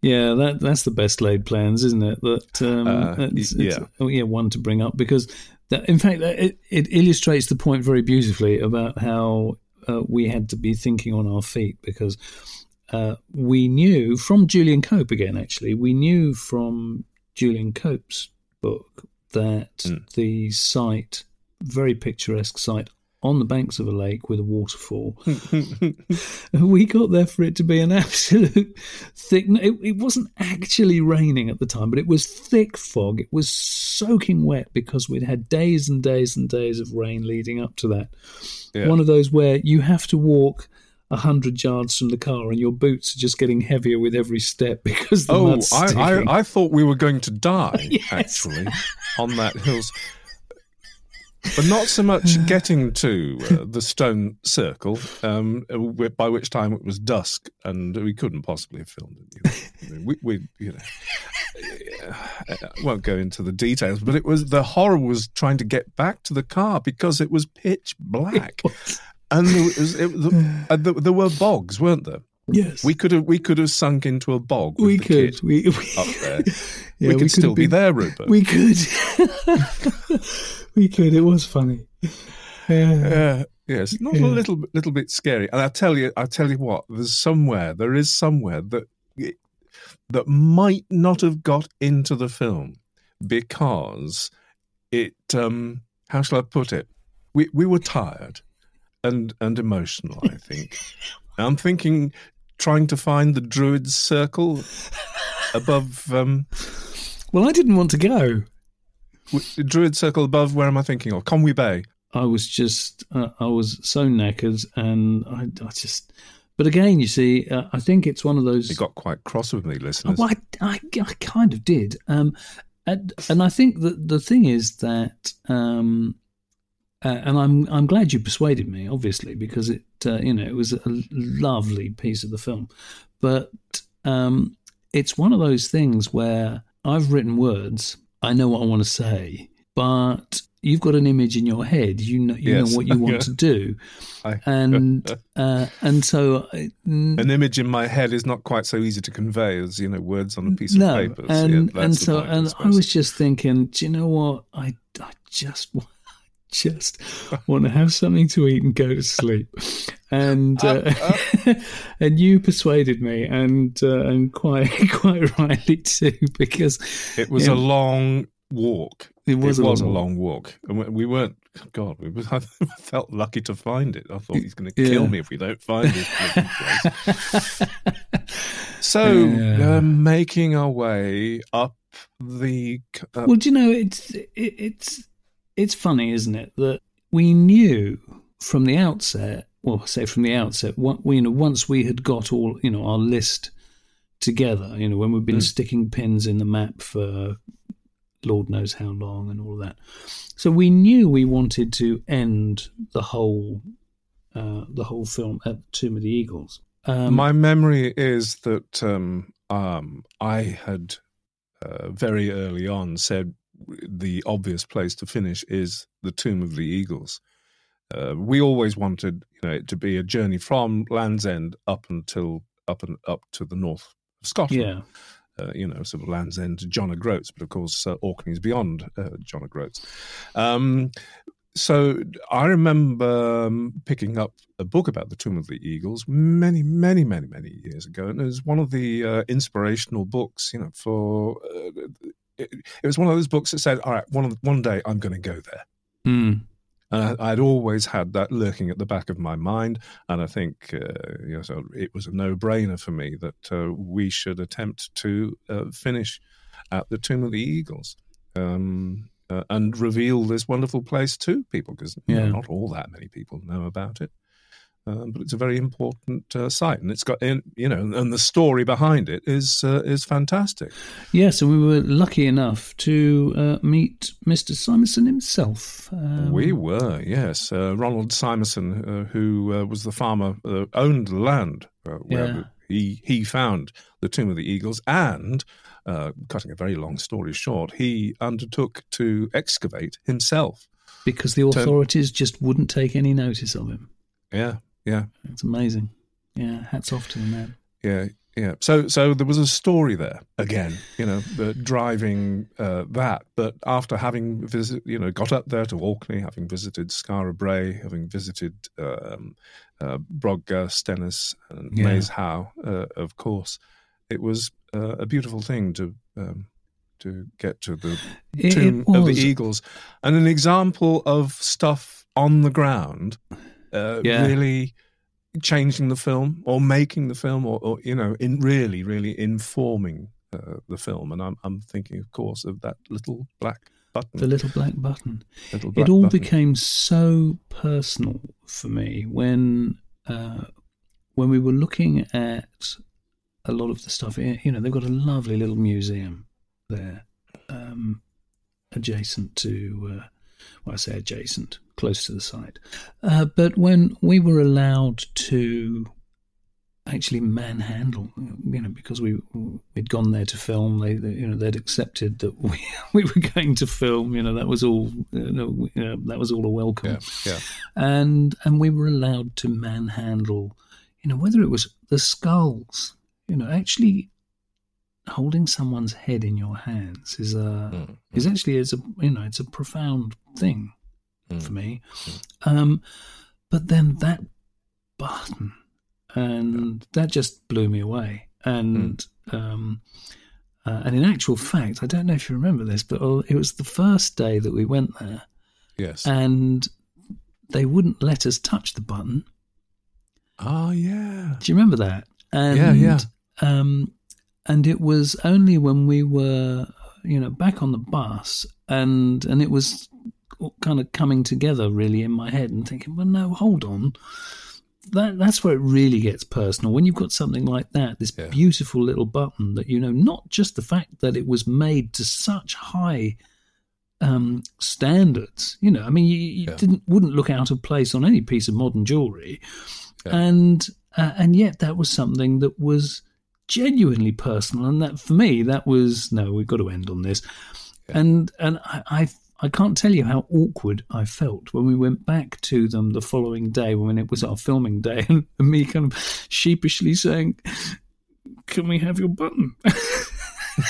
yeah, that that's the best laid plans, isn't it? That um, uh, it's, yeah, it's, oh, yeah, one to bring up because that, in fact it, it illustrates the point very beautifully about how uh, we had to be thinking on our feet because uh, we knew from Julian Cope again. Actually, we knew from Julian Cope's book that mm. the site, very picturesque site on the banks of a lake with a waterfall. we got there for it to be an absolute thick. It, it, wasn't actually raining at the time, but it was thick fog. It was soaking wet because we'd had days and days and days of rain leading up to that. Yeah. One of those where you have to walk a hundred yards from the car, and your boots are just getting heavier with every step because the oh, I, I, I, thought we were going to die yes. actually on that hills but not so much getting to uh, the stone circle, um, by which time it was dusk and we couldn't possibly have filmed it. You know. we, we, you know, I won't go into the details, but it was the horror was trying to get back to the car because it was pitch black, and there was it, the, uh, there were bogs, weren't there? Yes, We could have we could have sunk into a bog. With we could. We, we, up there. yeah, we could have still be there, Rupert. We could. we could. It was funny. Yeah. Yeah, yes, not Yeah. a little bit- little bit scary. And I tell you, I tell you what, there's somewhere, there is somewhere that that might not have got into the film because it. Um, how shall I put it? We we were tired and and emotional. I think. I'm thinking, trying to find the druid's circle above. Um, Well, I didn't want to go. w- druid circle above. Where am I thinking of? Conwy Bay. I was just, uh, I was so knackered, and I, I just. But again, you see, uh, I think it's one of those. He got quite cross with me, listeners. Oh, I, I, I kind of did. Um, and, and I think that the thing is that, um, uh, and I'm I'm glad you persuaded me, obviously, because it uh, you know it was a lovely piece of the film, but um, it's one of those things where I've written words, I know what I want to say, but you've got an image in your head, you know you Yes. know what you want Yeah. to do, and uh, and so. I- an image in my head is not quite so easy to convey as you know words on a piece no, of paper. And yeah, and so and I was just thinking, do you know what? I I just wa- just want to have something to eat and go to sleep, and uh, and you persuaded me, and uh, and quite quite rightly too, because it was yeah. a long walk. it was, it a, was a long, long walk, and we- we weren't. God, we was, I felt lucky to find it. I thought he's going to Yeah. kill me if we don't find it. So, Yeah. um, making our way up the. Uh, Well, do you know it's it, it's it's funny, isn't it, that we knew from the outset, well, I say from the outset, what we you know once we had got all you know our list together, you know, when we've been Mm. sticking pins in the map for Lord knows how long and all that, so we knew we wanted to end the whole uh, the whole film at Tomb of the Eagles. Um, My memory is that um, um, I had uh, very early on said the obvious place to finish is the Tomb of the Eagles. Uh, we always wanted, you know, it to be a journey from Land's End up until up and up to the north of Scotland. yeah, Uh, you know, sort of Land's End to John O'Groats, but of course uh, Orkney's beyond uh, John O'Groats. Um, so I remember um, picking up a book about the Tomb of the Eagles many, many, many, many years ago, and it was one of the uh, inspirational books. You know, for uh, it, it was one of those books that said, "All right, one one day I'm going to go there." Mm. And I, I'd always had that lurking at the back of my mind, and I think uh, you know, so it was a no-brainer for me that uh, we should attempt to uh, finish at the Tomb of the Eagles um, uh, and reveal this wonderful place to people, because Yeah. not all that many people know about it. Um, but it's a very important uh, site, and it's got, in, you know, and the story behind it is uh, is fantastic. Yes, and we were lucky enough to uh, meet Mr. Simonson himself. Um, we were, yes. Uh, Ronald Simonson, uh, who uh, was the farmer, uh, owned the land uh, where Yeah. he he found the Tomb of the Eagles, and uh, cutting a very long story short, he undertook to excavate himself. because the authorities just wouldn't take any notice of him. Yeah, yeah, It's amazing. Yeah, hats off to the man. yeah, yeah. So, so there was a story there again, you know, the driving uh, that. But after having visit, you know, got up there to Orkney, having visited Skara Brae, having visited um, uh, Brodgar, Stenness, and Yeah. Maeshowe, uh, of course, it was uh, a beautiful thing to. Um, to get to the It, tomb it of the. Eagles, and an example of stuff on the ground, uh, Yeah. really changing the film or making the film, or, or you know, in really, really informing uh, the film. And I'm, I'm thinking, of course, of that little black button. The little black button. little black it all button. became so personal for me when uh, when we were looking at a lot of the stuff. You know, they've got a lovely little museum there, um, adjacent to. Uh, well, I say adjacent, close to the site. Uh, but when we were allowed to actually manhandle, you know, because we we'd gone there to film, they, they you know they'd accepted that we we were going to film. You know, that was all. You know, you know, that was all a welcome Yeah, yeah. and and we were allowed to manhandle you know, whether it was the skulls, you know, actually holding someone's head in your hands is a Mm, is actually it's a you know it's a profound thing mm. for me. Um, but then that button, and that just blew me away. And um, uh, and in actual fact, I don't know if you remember this, but uh, it was the first day that we went there, Yes. and they wouldn't let us touch the button. oh, yeah. Do you remember that? And, Yeah, yeah. Um, and it was only when we were, you know, back on the bus, and and it was kind of coming together really in my head, and thinking, well, no, hold on. That that's where it really gets personal. When you've got something like that, this Yeah. beautiful little button that you know, not just the fact that it was made to such high um, standards. You know, I mean, you, you Yeah. didn't wouldn't look out of place on any piece of modern jewelry, Yeah. and uh, and yet that was something that was genuinely personal, and that for me that was no, we've got to end on this, Yeah. and and I. I I can't tell you how awkward I felt when we went back to them the following day when it was our filming day, and me kind of sheepishly saying, "Can we have your button?"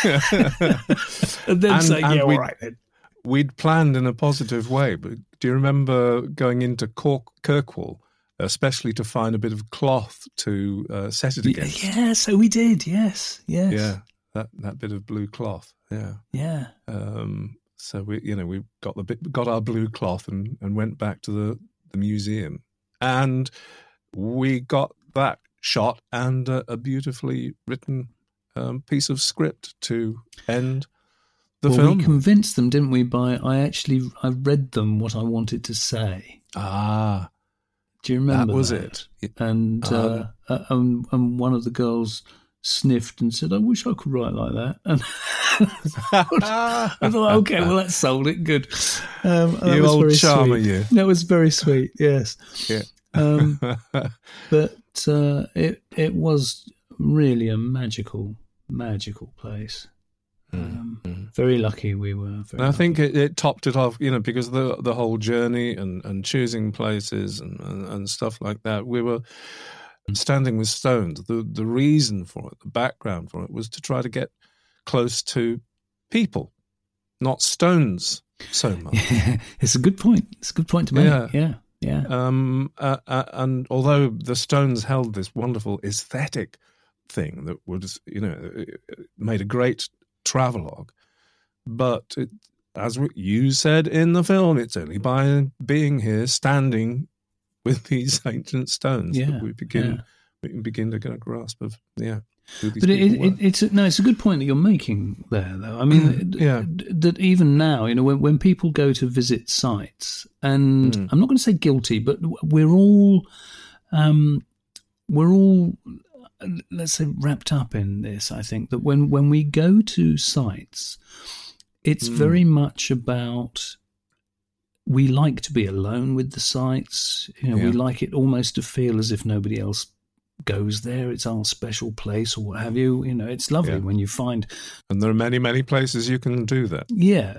and then And- saying, and "Yeah, all right then." We'd planned in a positive way, but do you remember going into Cork, Kirkwall, especially to find a bit of cloth to uh, set it against? yeah, so we did. Yes, yes, Yeah, that, that bit of blue cloth. Yeah. yeah. Um, so we, you know, we got the bit, got our blue cloth and, and went back to the, the museum, and we got that shot and a, a beautifully written um, piece of script to end the well, film. we convinced them, didn't we? By I actually I read them what I wanted to say. ah, Do you remember that was that? it. And uh, uh, and, and one of the girls sniffed and said, "I wish I could write like that." And I thought, okay, well, that sold it. Good. Um, that you was old charmer, sweet. you. That was very sweet. Yes. Yeah. Um, but uh, it it was really a magical, magical place. Um, mm. Very lucky we were. I think it, it topped it off, you know, because the the whole journey and, and choosing places and, and, and stuff like that. We were standing with stones. The the reason for it, the background for it, was to try to get close to people, not stones so much. it's a good point. It's a good point to make. Yeah. Yeah, yeah. Um, uh, uh, and although the Stones held this wonderful aesthetic thing that was, you know, made a great travelogue, but it, as you said in the film, it's only by being here, standing with these ancient stones, Yeah, that we begin yeah. we can begin to get a grasp of yeah. But it, it, it's a, no, it's a good point that you're making there, though. I mean, yeah. d- that even now, you know, when, when people go to visit sites, and Mm. I'm not going to say guilty, but we're all, um, we're all, let's say, wrapped up in this. I think that when when we go to sites, it's Mm. very much about. We like to be alone with the sites. You know, we like it almost to feel as if nobody else goes there. It's our special place or what have you. You know, it's lovely Yeah. when you find, and there are many many places you can do that. yeah.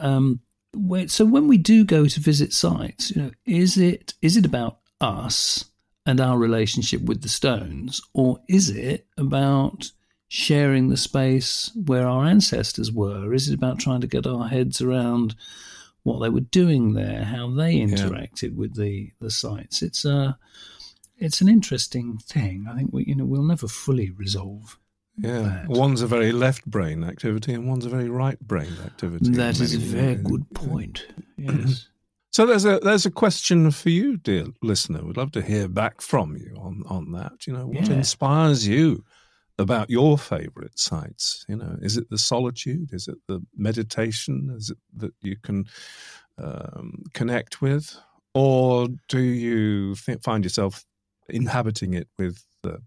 Um, where, so when we do go to visit sites, you know, is it is it about us and our relationship with the stones, or is it about sharing the space where our ancestors were? Is it about trying to get our heads around what they were doing there, how they interacted with the the sites? It's a it's an interesting thing. I think we you know we'll never fully resolve. Yeah, that. one's a very left brain activity, and one's a very right brain activity. That is a very good point. Yes. So there's a there's a question for you, dear listener. We'd love to hear back from you on on that. You know, what Yeah. inspires you about your favourite sites? You know, is it the solitude? Is it the meditation? Is it that you can um, connect with, or do you th- find yourself inhabiting it with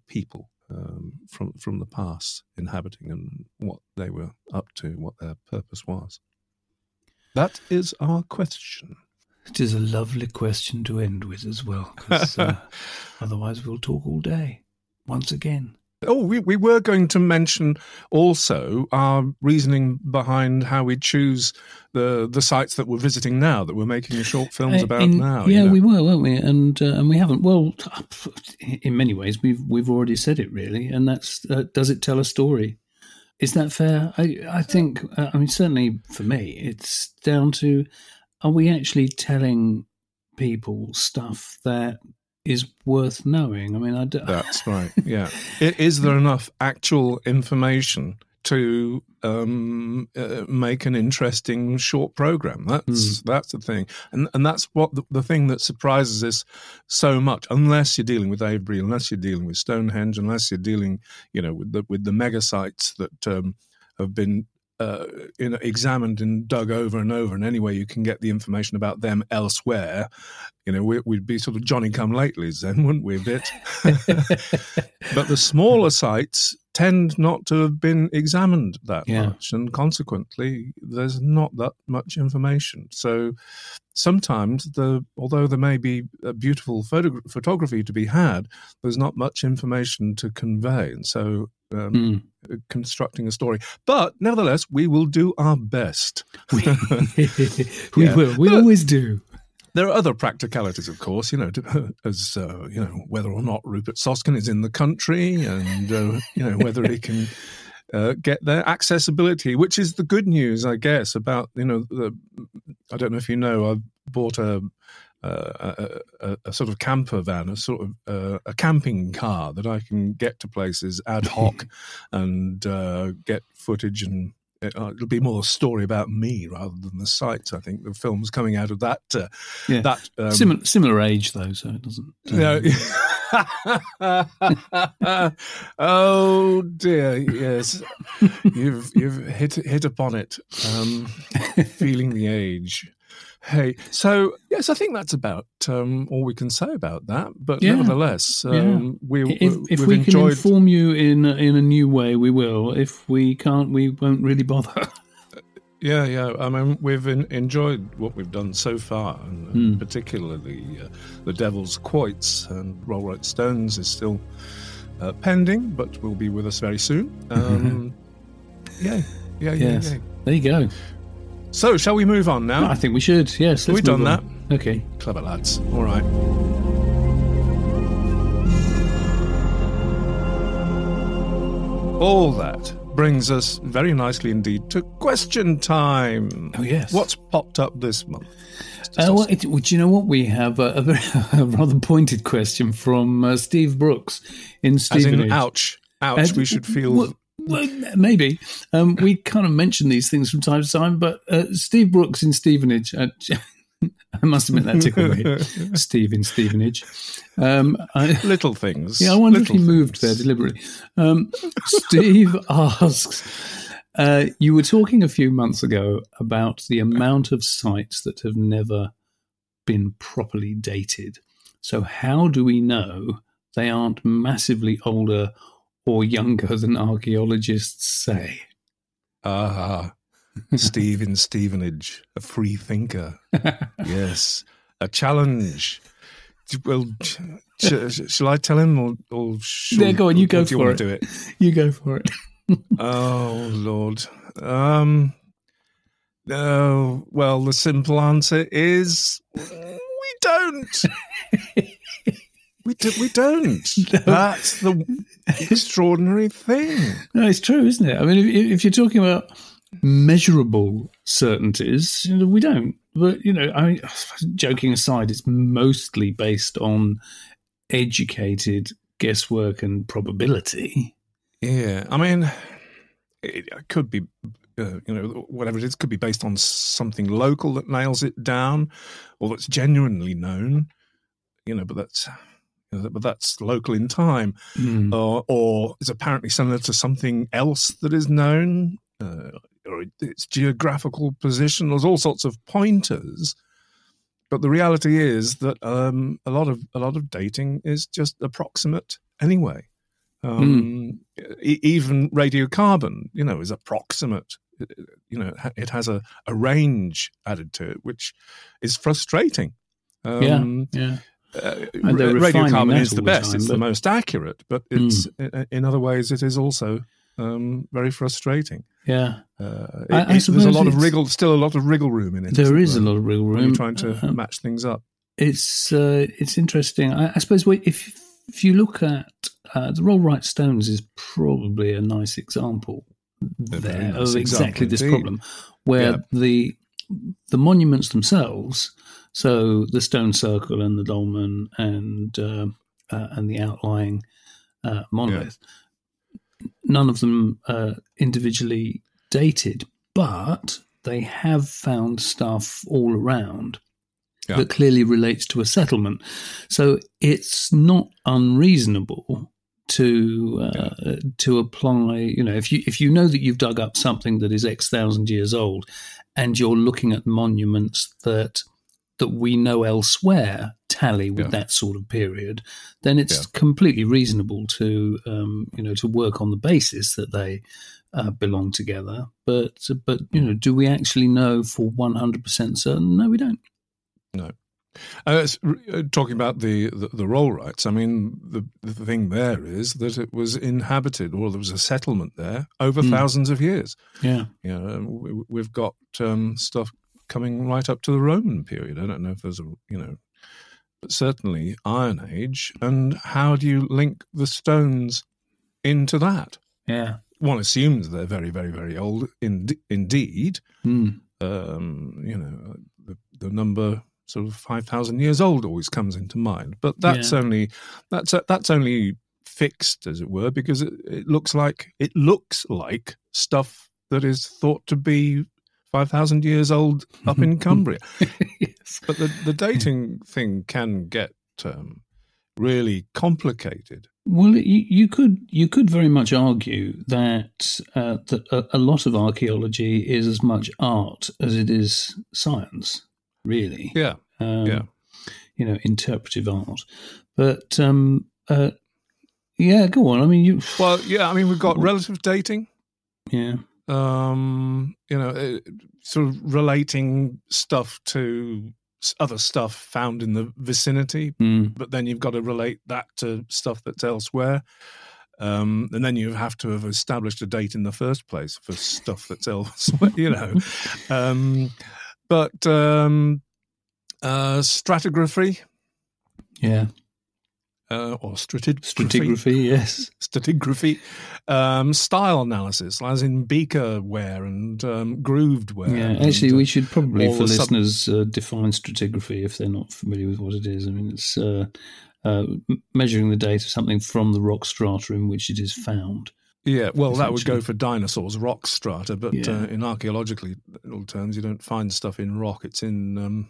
people um, from from the past, inhabiting and what they were up to, what their purpose was? That is our question. It is a lovely question to end with as well, 'cause, uh, otherwise we'll talk all day. Once again, Oh, we, we were going to mention also our reasoning behind how we choose the the sites that we're visiting now, that we're making short films Uh, about in- now. Yeah, you know. we were, weren't we? And uh, and we haven't. Well, in many ways, we've we've already said it really, and that's uh, does it tell a story? Is that fair? I I think. Uh, I mean, certainly for me, it's down to are we actually telling people stuff that is worth knowing? I mean, I d- That's right. Yeah. Is there enough actual information to um, uh, make an interesting short program? That's that's the thing, and and that's what the, the thing that surprises us so much. Unless you're dealing with Avebury, unless you're dealing with Stonehenge, unless you're dealing, you know, with the with the mega sites that um, have been. Uh, you know, examined and dug over and over, and anyway, you can get the information about them elsewhere. You know, we, we'd be sort of Johnny come latelys then, wouldn't we? A bit. but the smaller sites tend not to have been examined that Yeah. much, and consequently, there's not that much information. So sometimes, the although there may be a beautiful photo- photography to be had, there's not much information to convey, and so. Um, Mm. Constructing a story, but nevertheless, we will do our best. we, we Yeah. will. We But- always do. There are other practicalities, of course, you know, to, as uh, you know, whether or not Rupert Soskin is in the country, and uh, you know whether he can uh, get their Accessibility, which is the good news, I guess, about you know, the, I don't know if you know, I bought a. Uh, a, a, a sort of camper van, a sort of uh, a camping car that I can get to places ad hoc and uh, get footage and uh, it'll be more a story about me rather than the sites. I think the film's coming out of that. Uh, Yeah. that um, similar similar age though, so it doesn't. uh, no. oh dear, yes, you've you've hit hit upon it. Um, feeling the age. Hey, so yes, I think that's about um, all we can say about that. But Yeah. nevertheless, Yeah. um, we if if we've we can enjoyed. inform you in a- in a new way, we will. If we can't, we won't really bother. Yeah, yeah. I mean, we've en- enjoyed what we've done so far, and, and Hmm. particularly uh, the Devil's Quoits and Rollright Stones is still uh, pending, but will be with us very soon. Um, yeah, yeah, yeah, Yes. yeah. There you go. So, shall we move on now? I think we should. Yes, Have we let's done move that? Okay. Clever lads. All right. All that brings us very nicely indeed to question time. Oh yes. What's popped up this month? Uh, well, it, well, do you know what? We have a, a, very, a rather pointed question from uh, Steve Brooks in As in, ouch, ouch. Uh, we should feel. Well, well, maybe. Um, we kind of mention these things from time to time, but uh, Steve Brooks in Stevenage, uh, I must admit that tickled me. Steve in Stevenage. Um, I, little things. yeah, I wonder if little he moved there deliberately. Um, Steve asks uh, You were talking a few months ago about the amount of sites that have never been properly dated. So, how do we know they aren't massively older or younger than archaeologists say? Ah, Steve in Stevenage, a free thinker. yes, a challenge. Well, sh- sh- shall I tell him, or, or shall, Yeah, go on, you go you for want it. to do it? you go for it. Oh Lord. Um. No. well, the simple answer is we don't. We do, We don't. That's the extraordinary thing. No, it's true, isn't it? I mean, if, if you're talking about measurable certainties, you know, we don't. But you know, I mean, joking aside, it's mostly based on educated guesswork and probability. Yeah, I mean, it could be, uh, you know, whatever it is, could be based on something local that nails it down, or that's genuinely known. You know, but that's, but that's local in time, Mm. or or is apparently similar to something else that is known, uh, or its geographical position. There's all sorts of pointers. But the reality is that um, a lot of a lot of dating is just approximate anyway. Um, e- even radiocarbon, you know, is approximate. It- You know, it has a, a range added to it, which is frustrating. Um, yeah. Uh, And they're refining radiocarbon is the best. time, it's the most accurate, but it's i- in other ways it is also um, very frustrating. Yeah, Uh, it- I it- there's a lot of wriggle, still a lot of wriggle room in it. there is a lot of when room. you're trying to Um, match things up. it's uh, it's interesting. I, I suppose if if you look at uh, the Rollright Stones is probably a nice example there nice of exactly example this indeed. problem, where Yeah. the the monuments themselves, so the stone circle and the dolmen and uh, uh, and the outlying uh, monolith, none of them uh, individually dated, but they have found stuff all around Yeah. that clearly relates to a settlement. So it's not unreasonable to uh, to apply. You know, if you if you know that you've dug up something that is X thousand years old, and you're looking at monuments that that we know elsewhere tally with Yeah. that sort of period, then it's Yeah. completely reasonable to um, you know to work on the basis that they uh, belong together. But but you know, do we actually know for one hundred percent certain? No, we don't. Uh, it's, uh, talking about the, the, the Rollrights, I mean, the, the thing there is that it was inhabited, or there was a settlement there over Mm. thousands of years. Yeah, You know, we, we've got um, stuff coming right up to the Roman period. I don't know if there's a, you know, but certainly Iron Age. And how do you link the stones into that? yeah. One assumes they're very, very, very old. In, indeed, Mm. um, you know, the, the number sort of five thousand years old always comes into mind. But that's Yeah. only that's that's only fixed, as it were, because it, it looks like it looks like stuff that is thought to be five thousand years old up in Cumbria. yes. But the the dating thing can get um, really complicated. Well, you, you could you could very much argue that uh, that a, a lot of archaeology is as much art as it is science, really. Yeah, Um, yeah. You know, interpretive art. But um, uh, yeah, go on. I mean, you. well, yeah. I mean, we've got relative dating. Yeah. Um, you know, uh, sort of relating stuff to other stuff found in the vicinity, Mm. but then you've got to relate that to stuff that's elsewhere. Um, and then you have to have established a date in the first place for stuff that's elsewhere, you know. Um, but um, uh, stratigraphy Yeah. Uh, or stratigraphy, Stratigraphy. Yes. stratigraphy, um, style analysis, as in beaker ware and um, grooved ware. Yeah. and, Actually, uh, we should probably, for the sub- listeners, uh, define stratigraphy if they're not familiar with what it is. I mean, it's uh, uh, measuring the date of something from the rock strata in which it is found. Yeah, well, that would go for dinosaurs, rock strata, but Yeah. uh, in archaeological terms, you don't find stuff in rock; it's in um,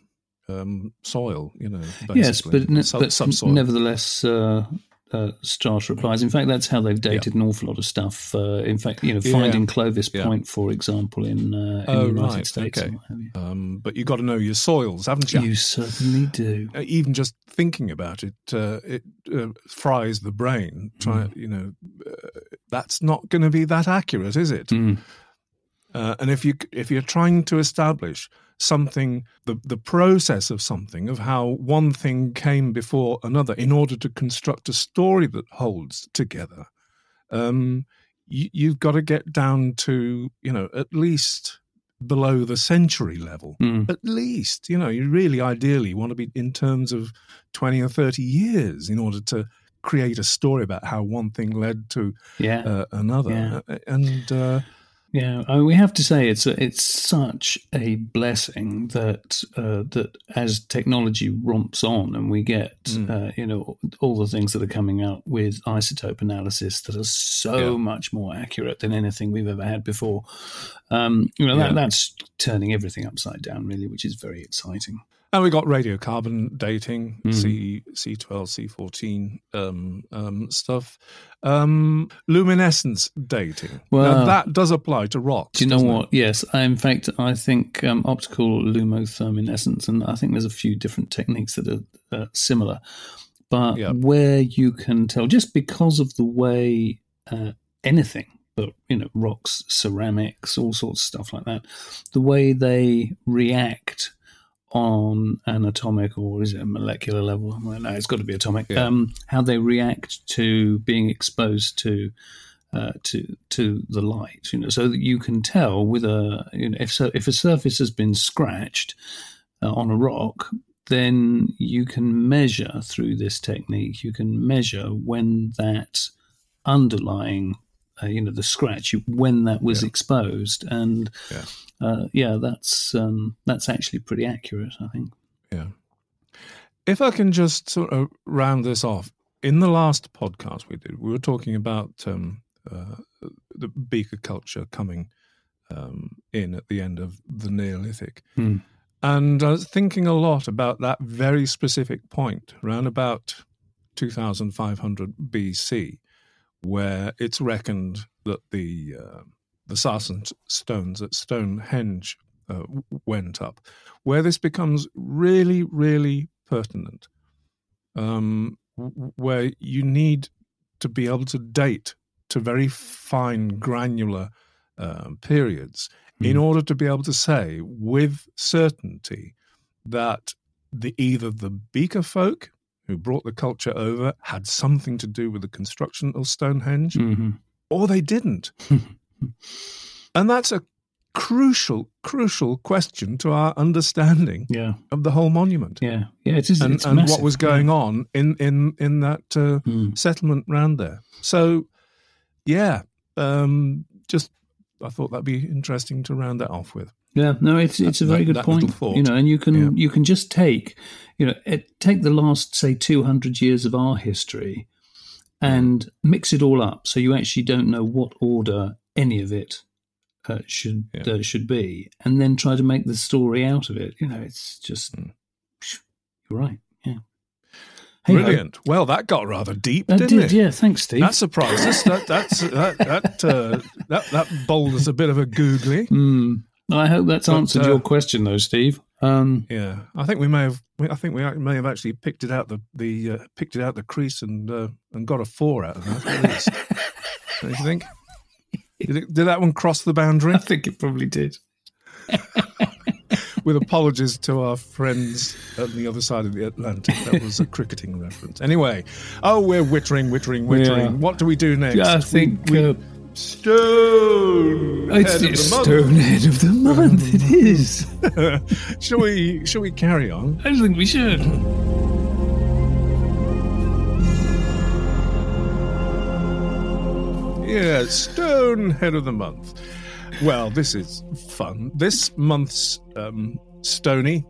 um, soil. You know, Yes, basically. but, ne- Sub- but subsoil. nevertheless, uh, uh, strata applies. In fact, that's how they've dated an awful lot of stuff. Uh, in fact, you know, Yeah. finding Clovis Yeah. Point, for example, in, uh, in Oh, the United right, States. okay. and what have you. Um, but you got to know your soils, haven't you? You certainly do. Uh, Even just thinking about it, uh, it uh, fries the brain. Try, you know, that's not going to be that accurate, is it? Mm. Uh, and if you if you're trying to establish something, the the process of something, of how one thing came before another, in order to construct a story that holds together, um, you, you've got to get down to you know at least below the century level. Mm. At least, you know, you really ideally want to be in terms of twenty or thirty years in order to create a story about how one thing led to Yeah. uh, another. Yeah. And uh, Yeah, I mean, we have to say it's a, it's such a blessing that uh, that as technology romps on and we get Mm. uh, you know all the things that are coming out with isotope analysis that are so Yeah. much more accurate than anything we've ever had before. Um, you know that, that's turning everything upside down, really, which is very exciting. And we got radiocarbon dating, Mm. C C12, C14 um, um, stuff. Um, luminescence dating. Well- now, that does apply to rocks. Do you know doesn't it? what? Yes, I, in fact, I think um, optical lumotherminescence, and I think there's a few different techniques that are uh, similar, but Yeah. where you can tell just because of the way uh, anything, but you know, rocks, ceramics, all sorts of stuff like that, the way they react on an atomic or is it a molecular level? Well, no, it's got to be atomic. Yeah. Um, how they react to being exposed to uh, to to the light, you know, so that you can tell with a you know if so if a surface has been scratched uh, on a rock, then you can measure through this technique. You can measure when that underlying, uh, you know, the scratch when that was Yeah. exposed, and Yeah. uh, yeah, that's um, that's actually pretty accurate, I think. Yeah. If I can just sort of round this off, in the last podcast we did, we were talking about um, uh, the beaker culture coming um, in at the end of the Neolithic. Hmm. And I was thinking a lot about that very specific point, around about 2500 BC, where it's reckoned that the uh, the sarsen stones at Stonehenge uh, went up, where this becomes really, really pertinent, um, where you need to be able to date to very fine, granular um, periods in Mm. order to be able to say with certainty that the either the Beaker folk who brought the culture over had something to do with the construction of Stonehenge, hmm or they didn't. and that's a crucial, crucial question to our understanding Yeah, of the whole monument yeah, yeah. It is. and, and what was going on in in in that uh. Mm. settlement round there. So, yeah, um, just I thought that'd be interesting to round that off with. Yeah, no, it's it's a very that- good that point. You know, and you can Yeah. you can just take, you know, it, take the last say two hundred years of our history, and mix it all up, so you actually don't know what order any of it uh, should Yeah. uh, should be, and then try to make the story out of it. You know, it's just Mm. you're right. Yeah, Hey-ho. Brilliant. Well, that got rather deep, That didn't did, it? yeah. Thanks, Steve. That surprised us. That that's that that uh, that that bowled us a bit of a googly. Mm. I hope that's But, answered uh, your question, though, Steve. Um, Yeah, I think we may have. I think we may have actually picked it out the the uh, picked it out the crease and uh, and got a four out of that. Don't you think? Did, it, did that one cross the boundary? I think it probably did. With apologies to our friends on the other side of the Atlantic, that was a cricketing reference. Anyway, oh, we're wittering, wittering, wittering. Yeah. What do we do next? I think we, uh, stone. it's head the of the month. Stonehead of the month. It is. shall we? Shall we carry on? I think we should. Yeah, Stone Head of the Month. Well, this is fun. This month's um, Stony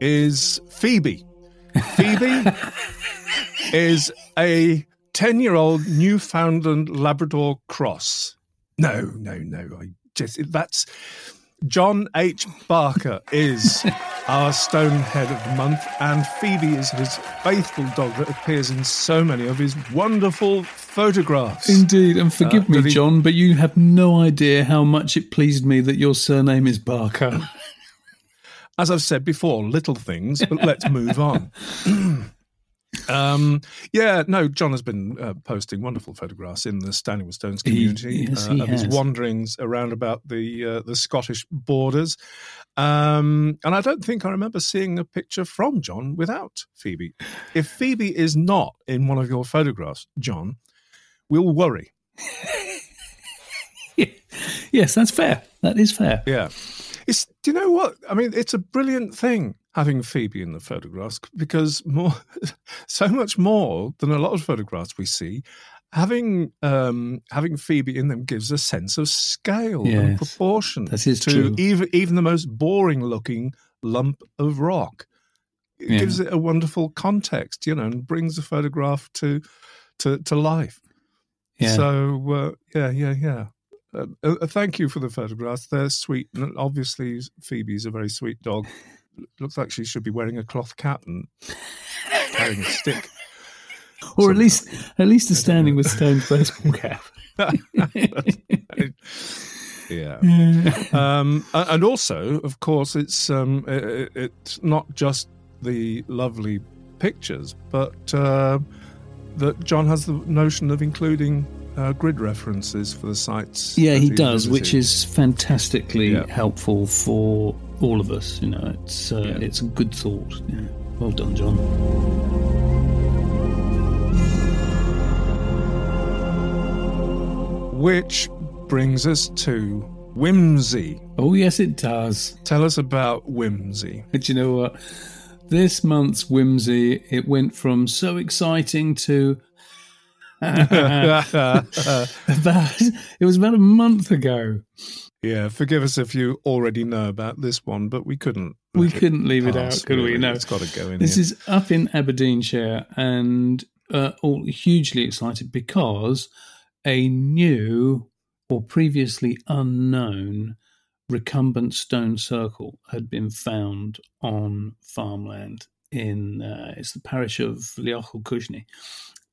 is Phoebe. Phoebe is a 10 year old Newfoundland Labrador cross. No, no, no. I just, that's John H. Barker is our Stonehead of the Month, and Phoebe is his faithful dog that appears in so many of his wonderful photographs. Indeed, and forgive Uh, me, he- John, but you have no idea how much it pleased me that your surname is Barker. As I've said before, little things, but let's move on. um, yeah, no, John has been uh, posting wonderful photographs in the Standing with Stones He- community yes, uh, he of his wanderings around about the uh, the Scottish borders. Um, and I don't think I remember seeing a picture from John without Phoebe. If Phoebe is not in one of your photographs, John, we'll worry. yes, that's fair. That is fair. Yeah. It's do you know what? I mean, it's a brilliant thing having Phoebe in the photographs because more so much more than a lot of photographs we see, having um having Phoebe in them gives a sense of scale and proportion that is to true. even even the most boring looking lump of rock. It Yeah. gives it a wonderful context, you know, and brings the photograph to to to life. Yeah. So uh, yeah, yeah, yeah. Uh, uh, thank you for the photographs. They're sweet, and obviously Phoebe's a very sweet dog. Looks like she should be wearing a cloth cap and carrying a stick. or at least, at least a standing with Stone's baseball cap. yeah. Yeah. Um, and also, of course, it's um, i- i- it's not just the lovely pictures, but uh, that John has the notion of including uh, grid references for the sites. Yeah, he he's does, which is fantastically Yeah. helpful for all of us. You know, it's uh, Yeah. it's a good thought. Yeah. Well done, John. Which brings us to whimsy. Oh yes, it does. Tell us about whimsy. But you know what? This month's whimsy, it went from so exciting to about it was about a month ago. Yeah, forgive us if you already know about this one, but we couldn't. We couldn't leave it out, could we? No. it's got to go in This here. is up in Aberdeenshire and uh, all hugely excited because a new or previously unknown recumbent stone circle had been found on farmland in uh, it's the parish of Leochel-Cushnie.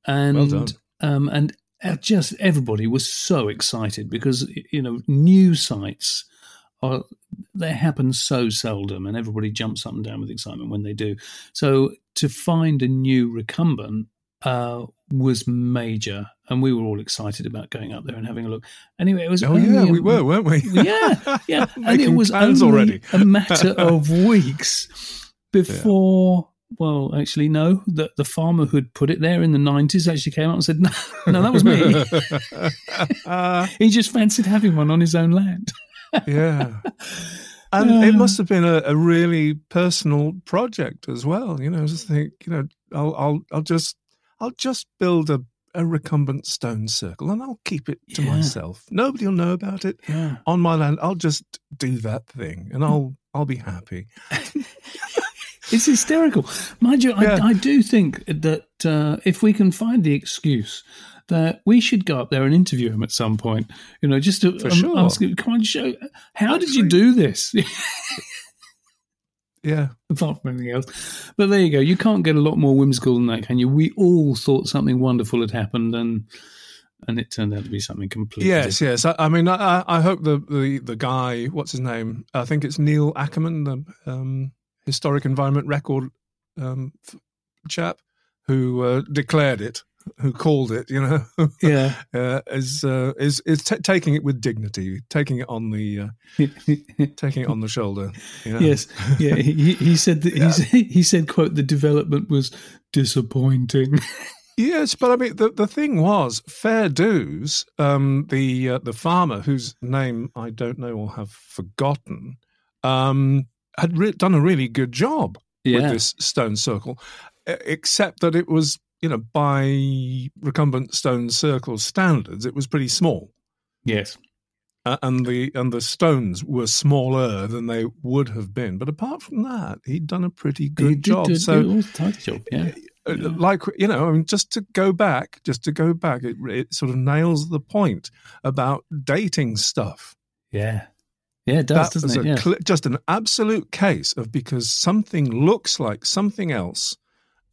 And Well um, and just everybody was so excited because you know new sites are they happen so seldom and everybody jumps up and down with excitement when they do so to find a new recumbent uh, was major and we were all excited about going up there and having a look anyway it was Oh yeah, a- we were, weren't we? yeah yeah and it was only already. a matter of weeks before well actually no the, the farmer who'd put it there in the 90s actually came out and said no no that was me Uh, he just fancied having one on his own land yeah. And Uh. it must have been a, a really personal project as well. You know, just think, you know, I'll, I'll, I'll just, I'll just build a, a recumbent stone circle and I'll keep it to Yeah. myself. Nobody will know about it yeah on my land. I'll just do that thing and I'll, I'll be happy. It's hysterical. Mind you, Yeah. I, I do think that uh, if we can find the excuse that we should go up there and interview him at some point, you know, just to For um, sure. ask him, come on, show, how did you do this? Yeah. Apart from anything else. But there you go. You can't get a lot more whimsical than that, can you? We all thought something wonderful had happened and and it turned out to be something completely Yes, different. yes. I, I mean, I, I hope the, the the guy, what's his name? I think it's Neil Ackerman, the um, historic environment record um, f- chap, who uh, declared it, who called it. You know, Yeah. uh, is uh, is is t- taking it with dignity, taking it on the uh, taking it on the shoulder. you know. Yes, yeah. He, he said that he, said, he said, "quote The development was disappointing." Yes, but I mean the, the thing was fair dues. Um, the uh, the farmer whose name I don't know or have forgotten um, had re- done a really good job with this stone circle, except that it was you know by recumbent stone circle standards it was pretty small, yes, uh, and the and the stones were smaller than they would have been. But apart from that, he'd done a pretty good he did job. do- so all tidy job. Yeah, Yeah. like you know, I mean, just to go back, just to go back, it, it sort of nails the point about dating stuff. yeah, yeah. It does, that doesn't it? Yeah. cl- just an absolute case of because something looks like something else,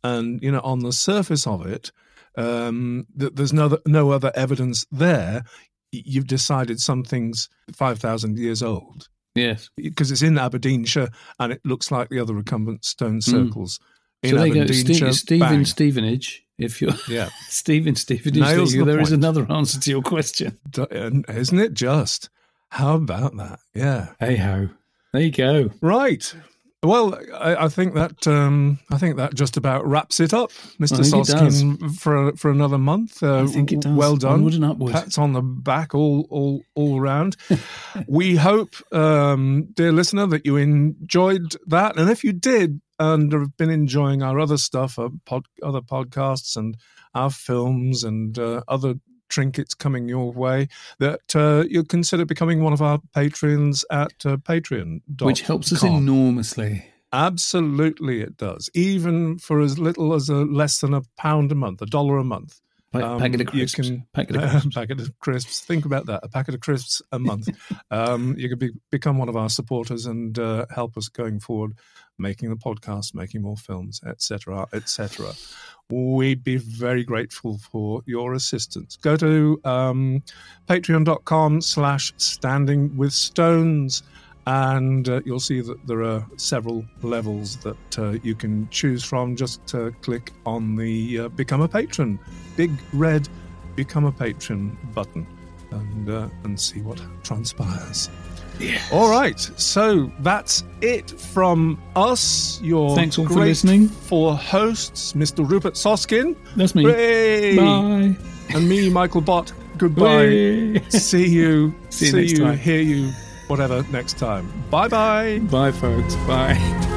and you know, on the surface of it, um, th- there's no no other evidence there. You've decided something's five thousand years old yes. because it's in Aberdeenshire and it looks like the other recumbent stone circles. In Hmm. So there you go. Aberdeenshire, Ste- Stephen. Stevenage. If you're Yeah. Stephen Stevenage, Nails there, the there is another answer to your question. D- Isn't it just? How about that? Yeah. Hey ho, there you go. Right. Well, I, I think that um, I think that just about wraps it up, Mr. I Soskin, for for another month. Uh, I think it does. Well done. Onward and upward. Pats on the back all all all round. we hope, um, dear listener, that you enjoyed that, and if you did and have been enjoying our other stuff, our pod, other podcasts and our films and uh, other trinkets coming your way, that uh, you'll consider becoming one of our patrons at uh, Patreon. Which helps us enormously. Absolutely, it does. Even for as little as a less than a pound a month, a dollar a month. Um, packet of crisps. you can- packet of a crisps. packet of crisps. Think about that. A packet of crisps a month. um, you could be, become one of our supporters and uh, help us going forward, making the podcast, making more films, etc., etc. We'd be very grateful for your assistance. Go to um, patreon.com slash standing with stones and uh, you'll see that there are several levels that uh, you can choose from. Just uh, click on the uh, Become a Patron, big red Become a Patron button, and uh, and see what transpires. Yes. All right, so that's it from us. Your Thanks all for listening. For hosts, Mr. Rupert Soskin, That's me. Hooray! Bye. and me, Michael Bott. Goodbye. See you. See you next you. time. Hear you. Whatever next time. Bye bye. Bye, folks. Bye.